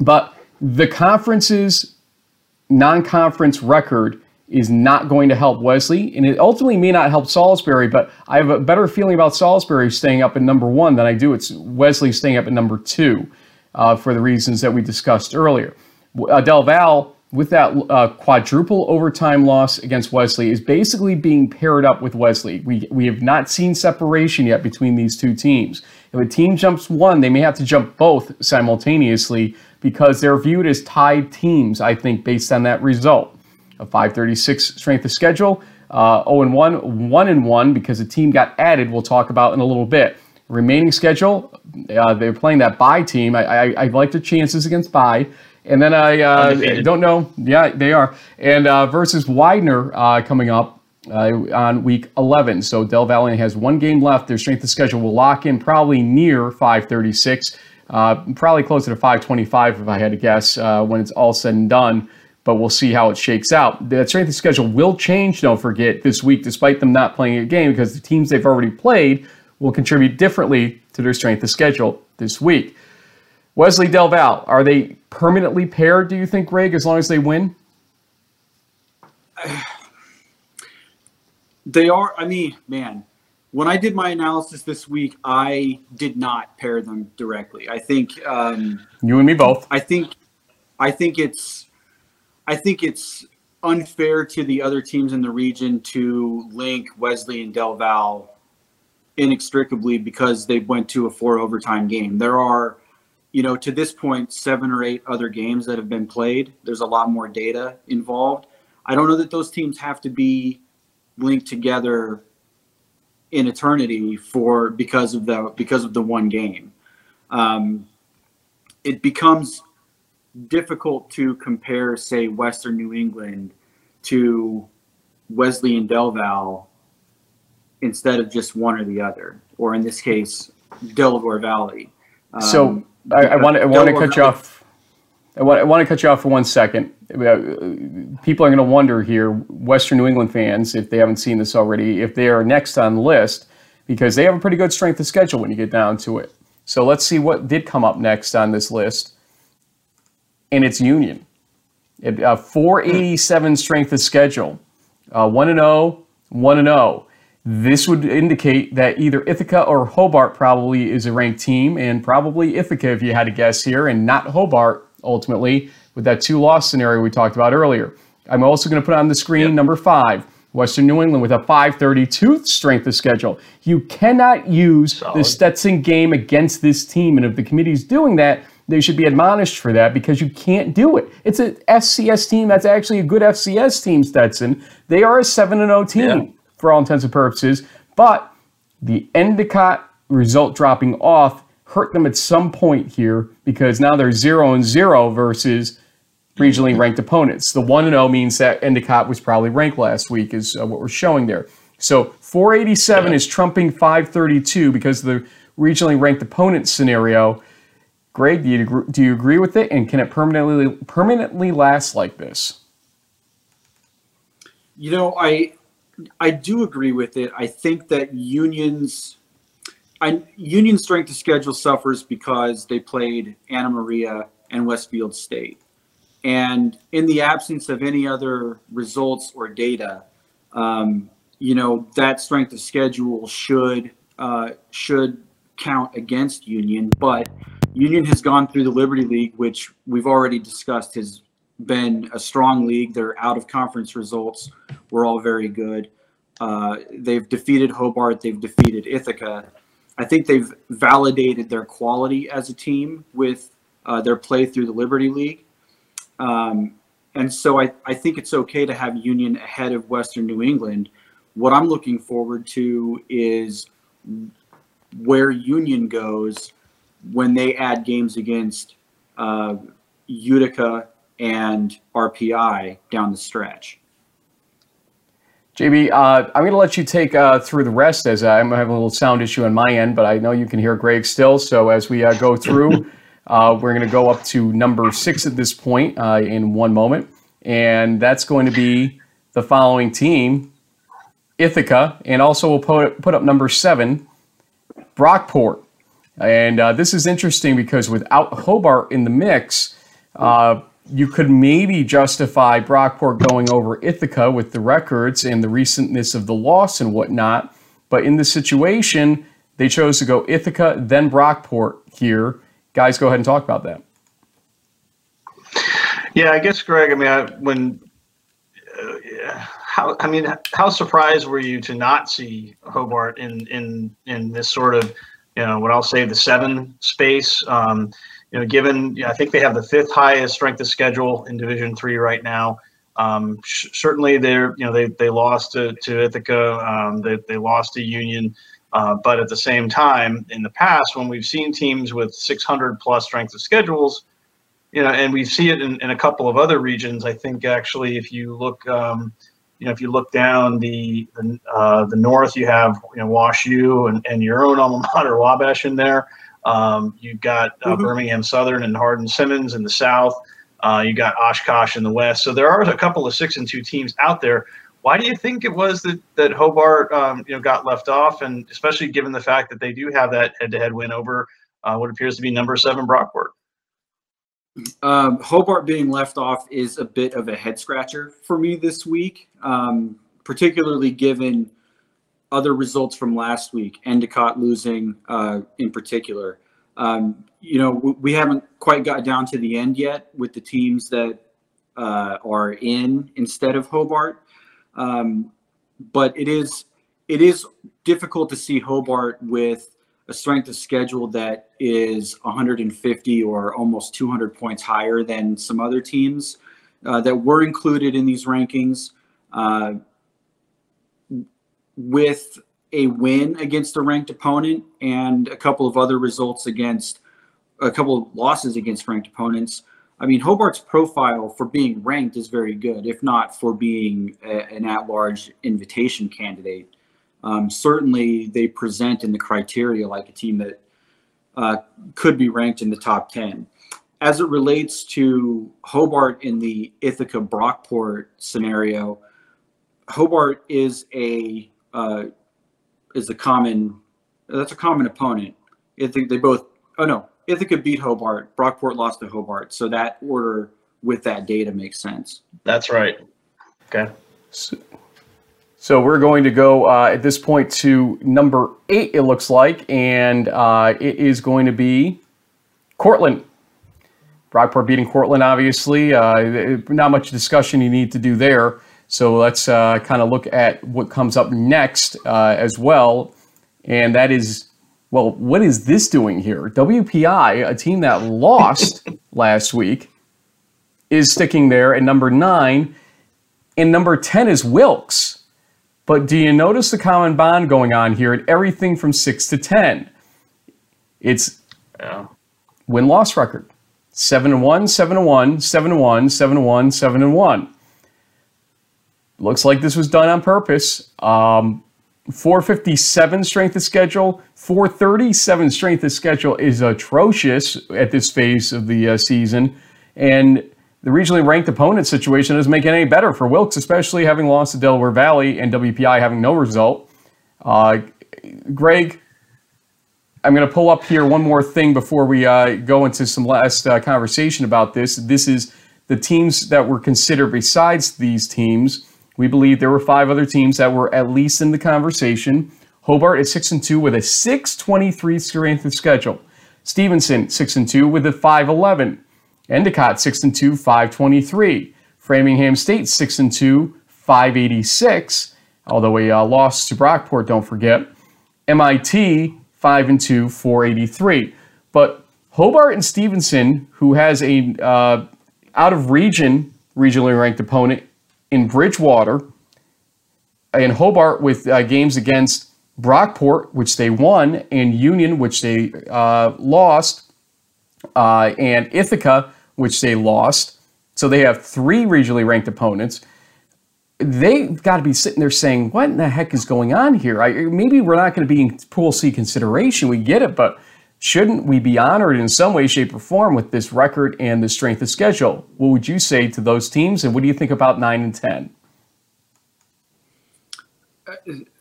But the conference's non-conference record is not going to help Wesley, and it ultimately may not help Salisbury. But I have a better feeling about Salisbury staying up at number one than I do it's Wesley staying up at number two, uh, for the reasons that we discussed earlier. Uh, Del Val with that uh, quadruple overtime loss against Wesley is basically being paired up with Wesley. We, we have not seen separation yet between these two teams. If a team jumps one, they may have to jump both simultaneously because they're viewed as tied teams, I think, based on that result. A 536 strength of schedule, uh, 0 and 1, 1 and 1 because a team got added, we'll talk about in a little bit. Remaining schedule, uh, they're playing that bye team. I, I, I like the chances against bye. And then I uh, don't know. Yeah, they are. And uh, versus Widener uh, coming up uh, on week 11. So Del Val has one game left. Their strength of schedule will lock in probably near 536, uh, probably closer to 525 if I had to guess uh, when it's all said and done. But we'll see how it shakes out. The strength of schedule will change, don't forget, this week, despite them not playing a game, because the teams they've already played will contribute differently to their strength of schedule this week. Wesley Del Val, are they permanently paired, do you think, Greg, as long as they win? They are. I mean, man, when I did my analysis this week, I did not pair them directly. I think um, you and me both. I think, I think it's, I think it's unfair to the other teams in the region to link Wesley and Del Val inextricably because they went to a four overtime game. There are you know, to this point, seven or eight other games that have been played. There's a lot more data involved. I don't know that those teams have to be linked together in eternity for because of the because of the one game. Um, it becomes difficult to compare, say, Western New England to Wesley and Del Val instead of just one or the other, or in this case, Delaware Valley. Um, so I, I want I want to cut you off. I want, I want to cut you off for one second. Uh, people are going to wonder here, Western New England fans, if they haven't seen this already, if they are next on the list, because they have a pretty good strength of schedule when you get down to it. So let's see what did come up next on this list. And it's Union. It, uh, 487 strength of schedule. Uh, 1 0, 1 0. This would indicate that either Ithaca or Hobart probably is a ranked team, and probably Ithaca if you had to guess here, and not Hobart ultimately with that two loss scenario we talked about earlier. I'm also going to put on the screen yep. number five, Western New England with a 532 strength of schedule. You cannot use Solid. the Stetson game against this team. And if the committee's doing that, they should be admonished for that because you can't do it. It's a FCS team that's actually a good FCS team, Stetson. They are a 7 0 team yeah. For all intents and purposes. But the Endicott result dropping off hurt them at some point here because now they're 0 and 0 versus regionally ranked opponents. The 1 and 0 means that Endicott was probably ranked last week, is uh, what we're showing there. So 487 yeah. is trumping 532 because of the regionally ranked opponent scenario. Greg, do you, agree, do you agree with it? And can it permanently permanently last like this? You know, I I do agree with it. I think that unions I, Union strength of schedule suffers because they played Anna Maria and Westfield State. And in the absence of any other results or data, um, you know that strength of schedule should uh, should count against Union. But Union has gone through the Liberty League, which we've already discussed has been a strong league. Their out of conference results were all very good. Uh, they've defeated Hobart. They've defeated Ithaca. I think they've validated their quality as a team with uh, their play through the Liberty League. Um, and so I, I think it's okay to have Union ahead of Western New England. What I'm looking forward to is where Union goes when they add games against uh, Utica and RPI down the stretch. JB, uh, I'm going to let you take uh, through the rest as I'm having a little sound issue on my end, but I know you can hear Greg still. So as we uh, go through, uh, we're going to go up to number six at this point uh, in one moment. And that's going to be the following team Ithaca. And also we'll put, put up number seven, Brockport. And uh, this is interesting because without Hobart in the mix, you could maybe justify Brockport going over Ithaca with the records and the recentness of the loss and whatnot. But in this situation, they chose to go Ithaca, then Brockport here. Guys, go ahead and talk about that. Yeah, I guess, Greg, I mean, I, when, uh, how, I mean, how surprised were you to not see Hobart in, in, in this sort of, you know, what I'll say the seven space? Um, you know, given you know, I think they have the fifth highest strength of schedule in Division Three right now. Um, sh- certainly, they're you know they they lost to to Ithaca, um, they they lost to Union, uh, but at the same time, in the past, when we've seen teams with 600 plus strength of schedules, you know, and we see it in, in a couple of other regions. I think actually, if you look. Um, you know, if you look down the the, uh, the north, you have you know Wash U and, and your own alma mater Wabash in there. Um, you've got uh, mm-hmm. Birmingham Southern and Hardin Simmons in the south. Uh, you got Oshkosh in the west. So there are a couple of six and two teams out there. Why do you think it was that that Hobart um, you know got left off, and especially given the fact that they do have that head-to-head win over uh, what appears to be number seven Brockport? Um, Hobart being left off is a bit of a head scratcher for me this week, um, particularly given other results from last week, Endicott losing uh, in particular. Um, you know, we, haven't quite got down to the end yet with the teams that uh, are in instead of Hobart. Um, but it is it is difficult to see Hobart with a strength of schedule that is 150 or almost 200 points higher than some other teams uh, that were included in these rankings. With a win against a ranked opponent and a couple of other results against a couple of losses against ranked opponents. I mean, Hobart's profile for being ranked is very good, if not for being a, an at large invitation candidate. Um, certainly, they present in the criteria like a team that uh, could be ranked in the top 10. as it relates to Hobart in the Ithaca Brockport scenario, Hobart is a uh, is a common that's a common opponent. Ithaca, they both oh no Ithaca beat Hobart, Brockport lost to Hobart, so that order with that data makes sense. That's right. Okay. So, so we're going to go uh, at this point to number eight. It looks like, and uh, it is going to be Cortland. Brockport beating Cortland, obviously. Uh, not much discussion you need to do there. So let's uh, kind of look at what comes up next uh, as well. And that is, well, what is this doing here? WPI, a team that lost last week, is sticking there at number nine. And number 10 is Wilkes. But do you notice the common bond going on here at everything from six to 10? It's yeah. win loss record. 7 and 1, 7 and 1, 7 and 1, 7 and 1, 7 and 1. Looks like this was done on purpose. Um, 457 strength of schedule, 437 strength of schedule is atrocious at this phase of the uh, season. And the regionally ranked opponent situation doesn't make it any better for Wilkes, especially having lost to Delaware Valley and WPI having no result. Uh, Greg, I'm going to pull up here one more thing before we uh, go into some last uh, conversation about this. This is the teams that were considered besides these teams. We believe there were five other teams that were at least in the conversation. Hobart is 6 and 2 with a 623 strength of schedule. Stevenson 6 and 2 with a 511. Endicott 6 and 2 523. Framingham State 6 and 2 586. Although a uh, loss to Brockport, don't forget. MIT 5 and 2, 483. But Hobart and Stevenson, who has a uh, out of region regionally ranked opponent in Bridgewater, and Hobart with uh, games against Brockport, which they won, and Union, which they uh, lost, uh, and Ithaca, which they lost. So they have three regionally ranked opponents they've got to be sitting there saying, "What in the heck is going on here?" I, maybe we're not going to be in Pool C consideration. We get it, but shouldn't we be honored in some way, shape, or form with this record and the strength of schedule? What would you say to those teams, and what do you think about nine and ten?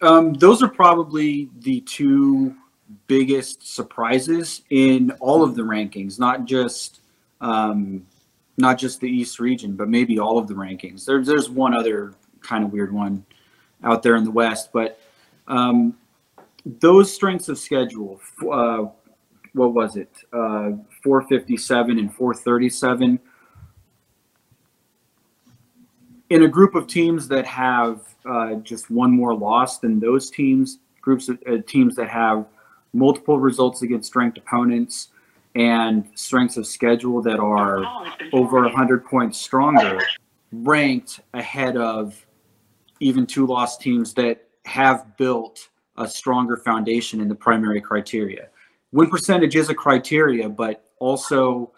Um, those are probably the two biggest surprises in all of the rankings, not just um, not just the East region, but maybe all of the rankings. There's there's one other kind of weird one out there in the West. But um, those strengths of schedule, uh, what was it? Uh, 457 and 437. In a group of teams that have uh, just one more loss than those teams, groups of uh, teams that have multiple results against ranked opponents and strengths of schedule that are over 100 points stronger, ranked ahead of even two lost teams that have built a stronger foundation in the primary criteria. Win percentage is a criteria, but also,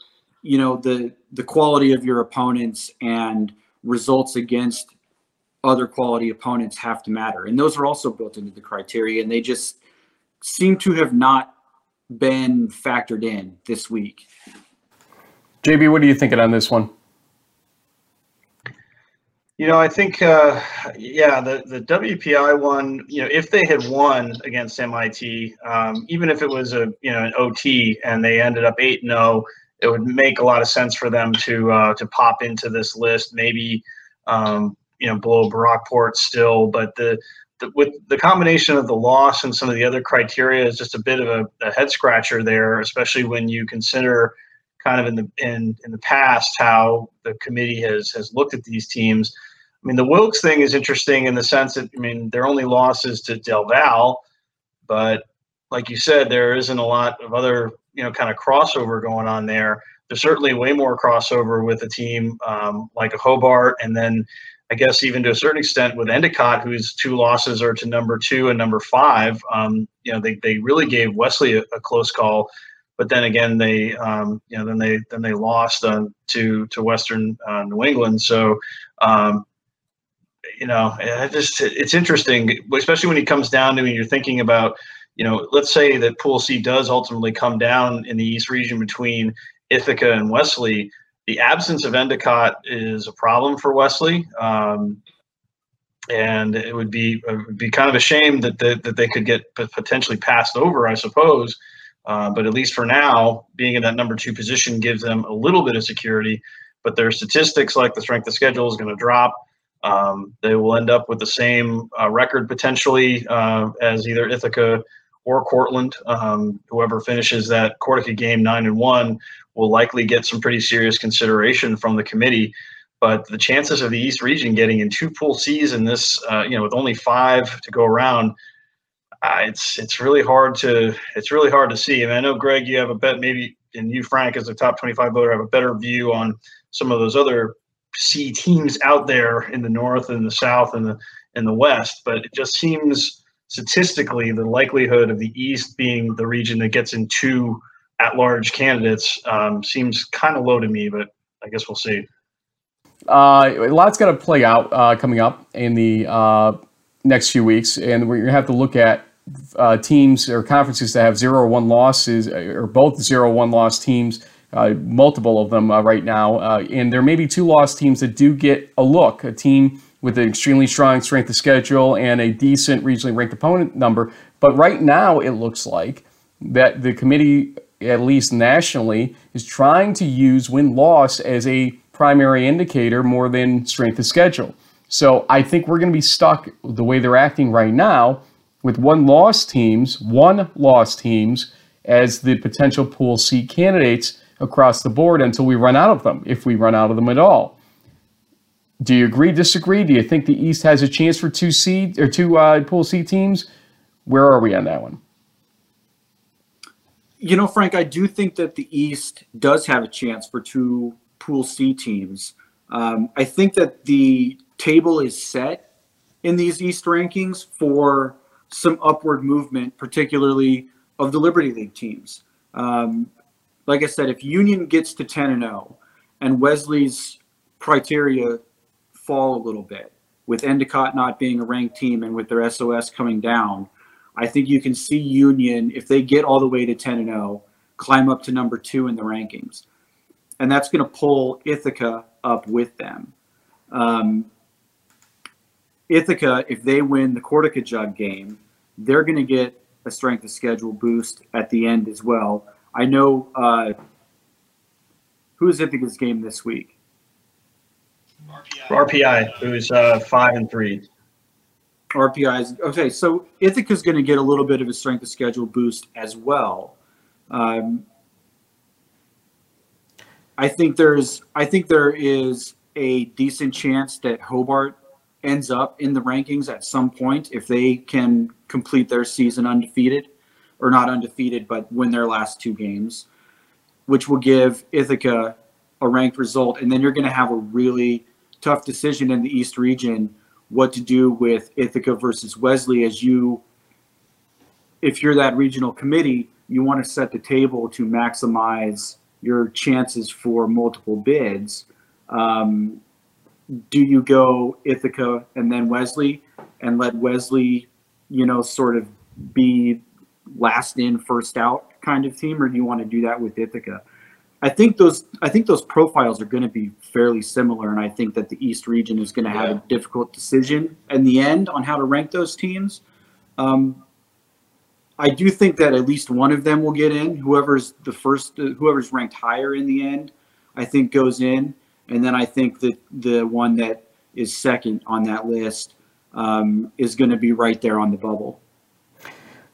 you know, the the quality of your opponents and results against other quality opponents have to matter. And those are also built into the criteria and they just seem to have not been factored in this week. JB, what are you thinking on this one? You know, I think, uh, yeah, the, the WPI one, you know, if they had won against MIT, um, even if it was a, you know, an OT and they ended up 8 0, it would make a lot of sense for them to uh, to pop into this list, maybe, um, you know, below Brockport still. But the, the, with the combination of the loss and some of the other criteria is just a bit of a, a head scratcher there, especially when you consider kind of in the in in the past how the committee has has looked at these teams. I mean, the Wilkes thing is interesting in the sense that I mean their only losses to Del Val, but like you said, there isn't a lot of other you know kind of crossover going on there. There's certainly way more crossover with a team um, like a Hobart, and then I guess even to a certain extent with Endicott, whose two losses are to number two and number five. Um, you know, they, they really gave Wesley a, a close call but then again they um, you know then they then they lost uh, to to Western uh, New England. So um, you know it just it's interesting, especially when it comes down to when you're thinking about you know let's say that Pool C does ultimately come down in the East region between Ithaca and Wesley, the absence of Endicott is a problem for Wesley. Um, and it would be it would be kind of a shame that that they could get potentially passed over, I suppose. Uh, but at least for now, being in that number two position gives them a little bit of security. But their statistics, like the strength of schedule, is going to drop. Um, they will end up with the same uh, record potentially uh, as either Ithaca or Cortland. Um, whoever finishes that Cortaca game nine and one will likely get some pretty serious consideration from the committee. But the chances of the East region getting in two pool C's in this, uh, you know, with only five to go around, uh, it's it's really hard to it's really hard to see. I, mean, I know Greg, you have a bet maybe, and you Frank as a top twenty-five voter have a better view on some of those other C teams out there in the north and the south and the and the west. But it just seems statistically the likelihood of the East being the region that gets in two at-large candidates um, seems kind of low to me. But I guess we'll see. Uh, a lot's got to play out uh, coming up in the uh, next few weeks, and we're going to have to look at uh, teams or conferences that have zero or one losses, uh, or both zero one loss teams, uh, multiple of them right now. and there may be two loss teams that do get a look, a team with an extremely strong strength of schedule and a decent regionally ranked opponent number. But right now, it looks like that the committee, at least nationally, is trying to use win loss as a primary indicator more than strength of schedule. So I think we're going to be stuck the way they're acting right now with one loss teams, one loss teams as the potential pool C candidates across the board until we run out of them, if we run out of them at all. Do you agree, disagree? Do you think the East has a chance for two seed or two uh, pool C teams? Where are we on that one? You know, Frank, I do think that the East does have a chance for two Pool C teams. Um, I think that the table is set in these East rankings for some upward movement, particularly of the Liberty League teams. Um, like I said, if Union gets to 10 and 0 and Wesley's criteria fall a little bit, with Endicott not being a ranked team and with their SOS coming down, I think you can see Union, if they get all the way to 10 and 0, climb up to number two in the rankings and that's going to pull Ithaca up with them. Um, Ithaca, if they win the Cortaca Jug game, they're going to get a strength of schedule boost at the end as well. I know uh, who is Ithaca's game this week? RPI, RPI who's uh, five and three. RPI is okay. So Ithaca's going to get a little bit of a strength of schedule boost as well. Um, I think there's I think there is a decent chance that Hobart ends up in the rankings at some point if they can complete their season undefeated or not undefeated but win their last two games which will give Ithaca a ranked result and then you're going to have a really tough decision in the East region what to do with Ithaca versus Wesley as you if you're that regional committee you want to set the table to maximize your chances for multiple bids. Um, do you go Ithaca and then Wesley and let Wesley, you know, sort of be last in, first out kind of team, or do you want to do that with Ithaca? I think those I think those profiles are going to be fairly similar, and I think that the East region is going to have a difficult decision in the end on how to rank those teams. Um, I do think that at least one of them will get in. Whoever's the first, whoever's ranked higher in the end, I think goes in. And then I think that the one that is second on that list um, is going to be right there on the bubble.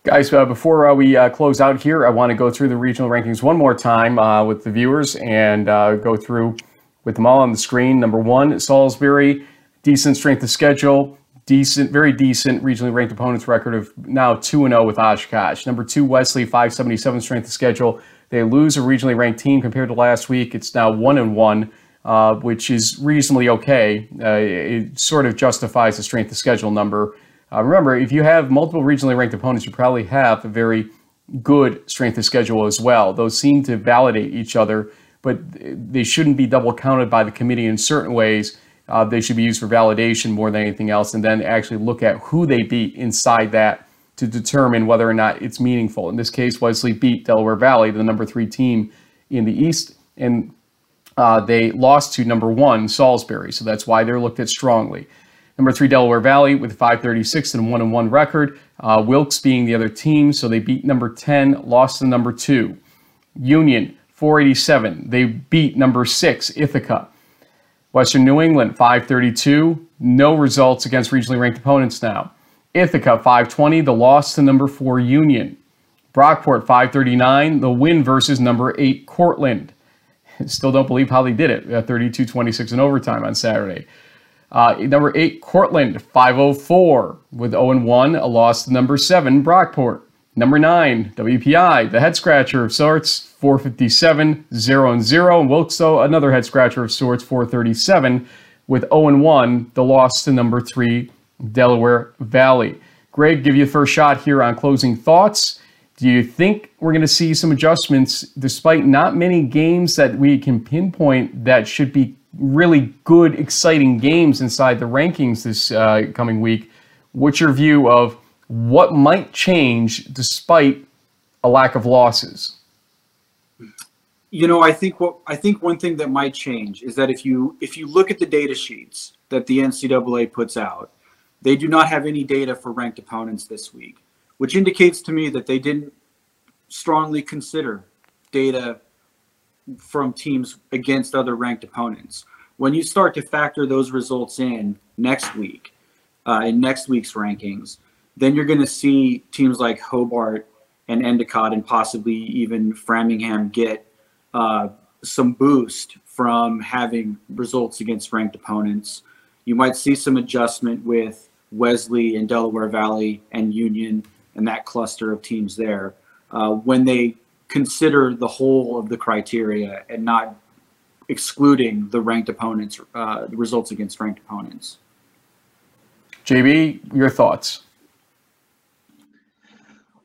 Guys, uh, before uh, we uh, close out here, I want to go through the regional rankings one more time uh, with the viewers and uh, go through with them all on the screen. Number one, Salisbury, decent strength of schedule decent, very decent regionally ranked opponents record of now 2 0 with Oshkosh. Number two, Wesley, 577 strength of schedule. They lose a regionally ranked team compared to last week. It's now 1 and 1. Uh, which is reasonably okay. Uh, it sort of justifies the strength of schedule number. Uh, remember, if you have multiple regionally ranked opponents, you probably have a very good strength of schedule as well. Those seem to validate each other, but they shouldn't be double counted by the committee in certain ways uh, they should be used for validation more than anything else, and then actually look at who they beat inside that to determine whether or not it's meaningful. In this case, Wesley beat Delaware Valley, the number three team in the East, and uh, they lost to number one Salisbury, so that's why they're looked at strongly. Number three, Delaware Valley with 536 and one and one record. Uh, Wilkes being the other team, so they beat number 10, lost to number two. Union 487, they beat number six Ithaca. Western New England 532, no results against regionally ranked opponents now. Ithaca 520, the loss to number four Union. Brockport 539, the win versus number eight Cortland. Still don't believe how they did it. 32 26 in overtime on Saturday. Uh, number eight, Cortland, 504 with 0 1, a loss to number seven, Brockport. Number nine, WPI, the head scratcher of sorts, 457, 0 and 0. And Wilkes-Barre, another head scratcher of sorts, 437 with 0 1, the loss to number three, Delaware Valley. Greg, give you the first shot here on closing thoughts. Do you think we're going to see some adjustments despite not many games that we can pinpoint that should be really good, exciting games inside the rankings this uh, coming week. What's your view of what might change despite a lack of losses? You know, I think what I think one thing that might change is that if you if you look at the data sheets that the NCAA puts out, they do not have any data for ranked opponents this week, which indicates to me that they didn't strongly consider data from teams against other ranked opponents. When you start to factor those results in next week, uh, in next week's rankings, then you're going to see teams like Hobart and Endicott and possibly even Framingham get uh, some boost from having results against ranked opponents. You might see some adjustment with Wesley and Delaware Valley and Union and that cluster of teams there uh, when they consider the whole of the criteria and not excluding the ranked opponents, uh, the results against ranked opponents. JB, your thoughts?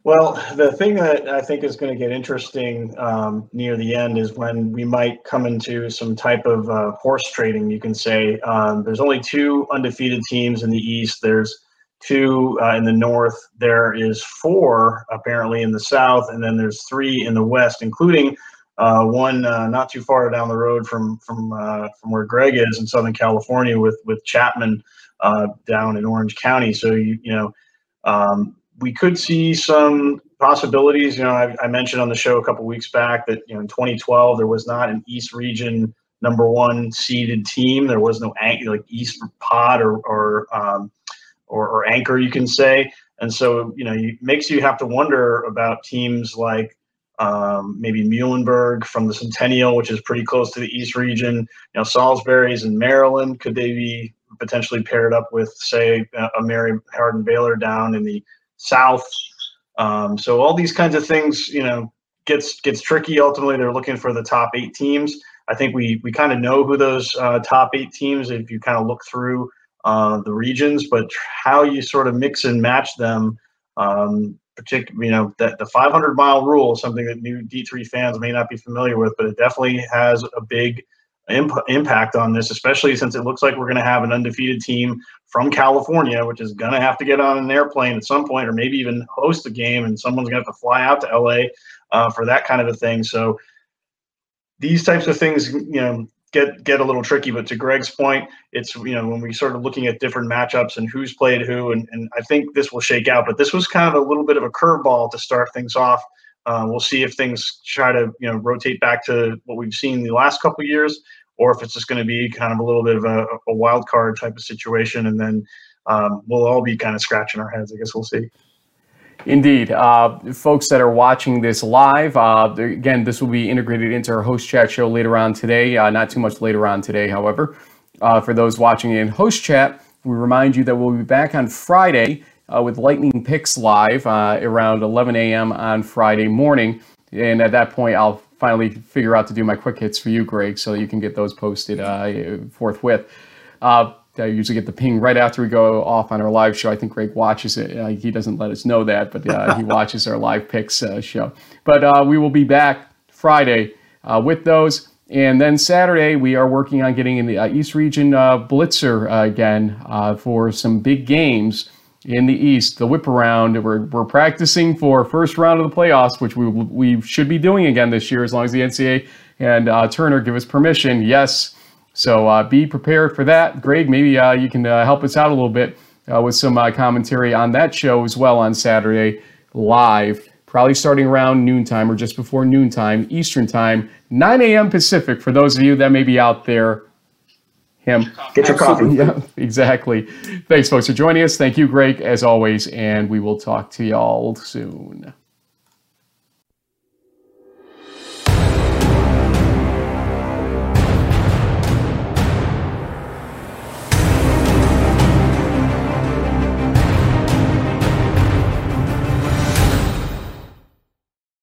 Well, the thing that I think is going to get interesting um, near the end is when we might come into some type of uh, horse trading, you can say. Um, there's only two undefeated teams in the East. There's two uh, in the North. There is four, apparently, in the South. And then there's three in the West, including uh, one uh, not too far down the road from from uh, from where Greg is in Southern California with with Chapman uh, down in Orange County. So you you know um, we could see some possibilities. You know, I, I, mentioned on the show a couple weeks back that you know in 2012 there was not an East Region number one seeded team. There was no like East Pod or or, um, or or anchor you can say. And so you know it makes you have to wonder about teams like um, maybe Muhlenberg from the Centennial, which is pretty close to the East region. You know, Salisbury's in Maryland. Could they be potentially paired up with, say, a Mary Hardin Baylor down in the South? Um, so all these kinds of things, you know, gets gets tricky. Ultimately, they're looking for the top eight teams. I think we we kind of know who those uh, top eight teams if you kind of look through uh, the regions, but how you sort of mix and match them um, particularly, you know, that the 500 mile rule is something that new D3 fans may not be familiar with, but it definitely has a big imp- impact on this, especially since it looks like we're going to have an undefeated team from California, which is going to have to get on an airplane at some point, or maybe even host a game, and someone's going to have to fly out to LA uh, for that kind of a thing. So these types of things, you know, get get a little tricky. But to Greg's point, it's you know when we started looking at different matchups and who's played who, and, and I think this will shake out. But this was kind of a little bit of a curveball to start things off. Uh, we'll see if things try to you know rotate back to what we've seen the last couple years, or if it's just going to be kind of a little bit of a, a wild card type of situation, and then um, we'll all be kind of scratching our heads. I guess we'll see. Indeed. Uh, folks that are watching this live, uh, again, this will be integrated into our host chat show later on today. Uh, not too much later on today, however. Uh, for those watching in host chat, we remind you that we'll be back on Friday uh, with Lightning Picks live uh, around 11 a.m. on Friday morning. And at that point, I'll finally figure out to do my quick hits for you, Greg, so you can get those posted forthwith. I usually get the ping right after we go off on our live show. I think Greg watches it. Uh, he doesn't let us know that, but uh, he watches our live picks uh, show. But uh, we will be back Friday uh, with those. And then Saturday, we are working on getting in the uh, East Region Blitzer again for some big games in the East. The whip around. We're, we're practicing for first round of the playoffs, which we, we should be doing again this year as long as the NCAA and uh, Turner give us permission. Yes. So uh, be prepared for that. Greg, maybe uh, you can uh, help us out a little bit uh, with some uh, commentary on that show as well on Saturday live, probably starting around noontime or just before noontime Eastern time, 9 a.m. Pacific for those of you that may be out there. Him. Get your coffee. Yeah, exactly. Thanks, folks, for joining us. Thank you, Greg, as always, and we will talk to y'all soon.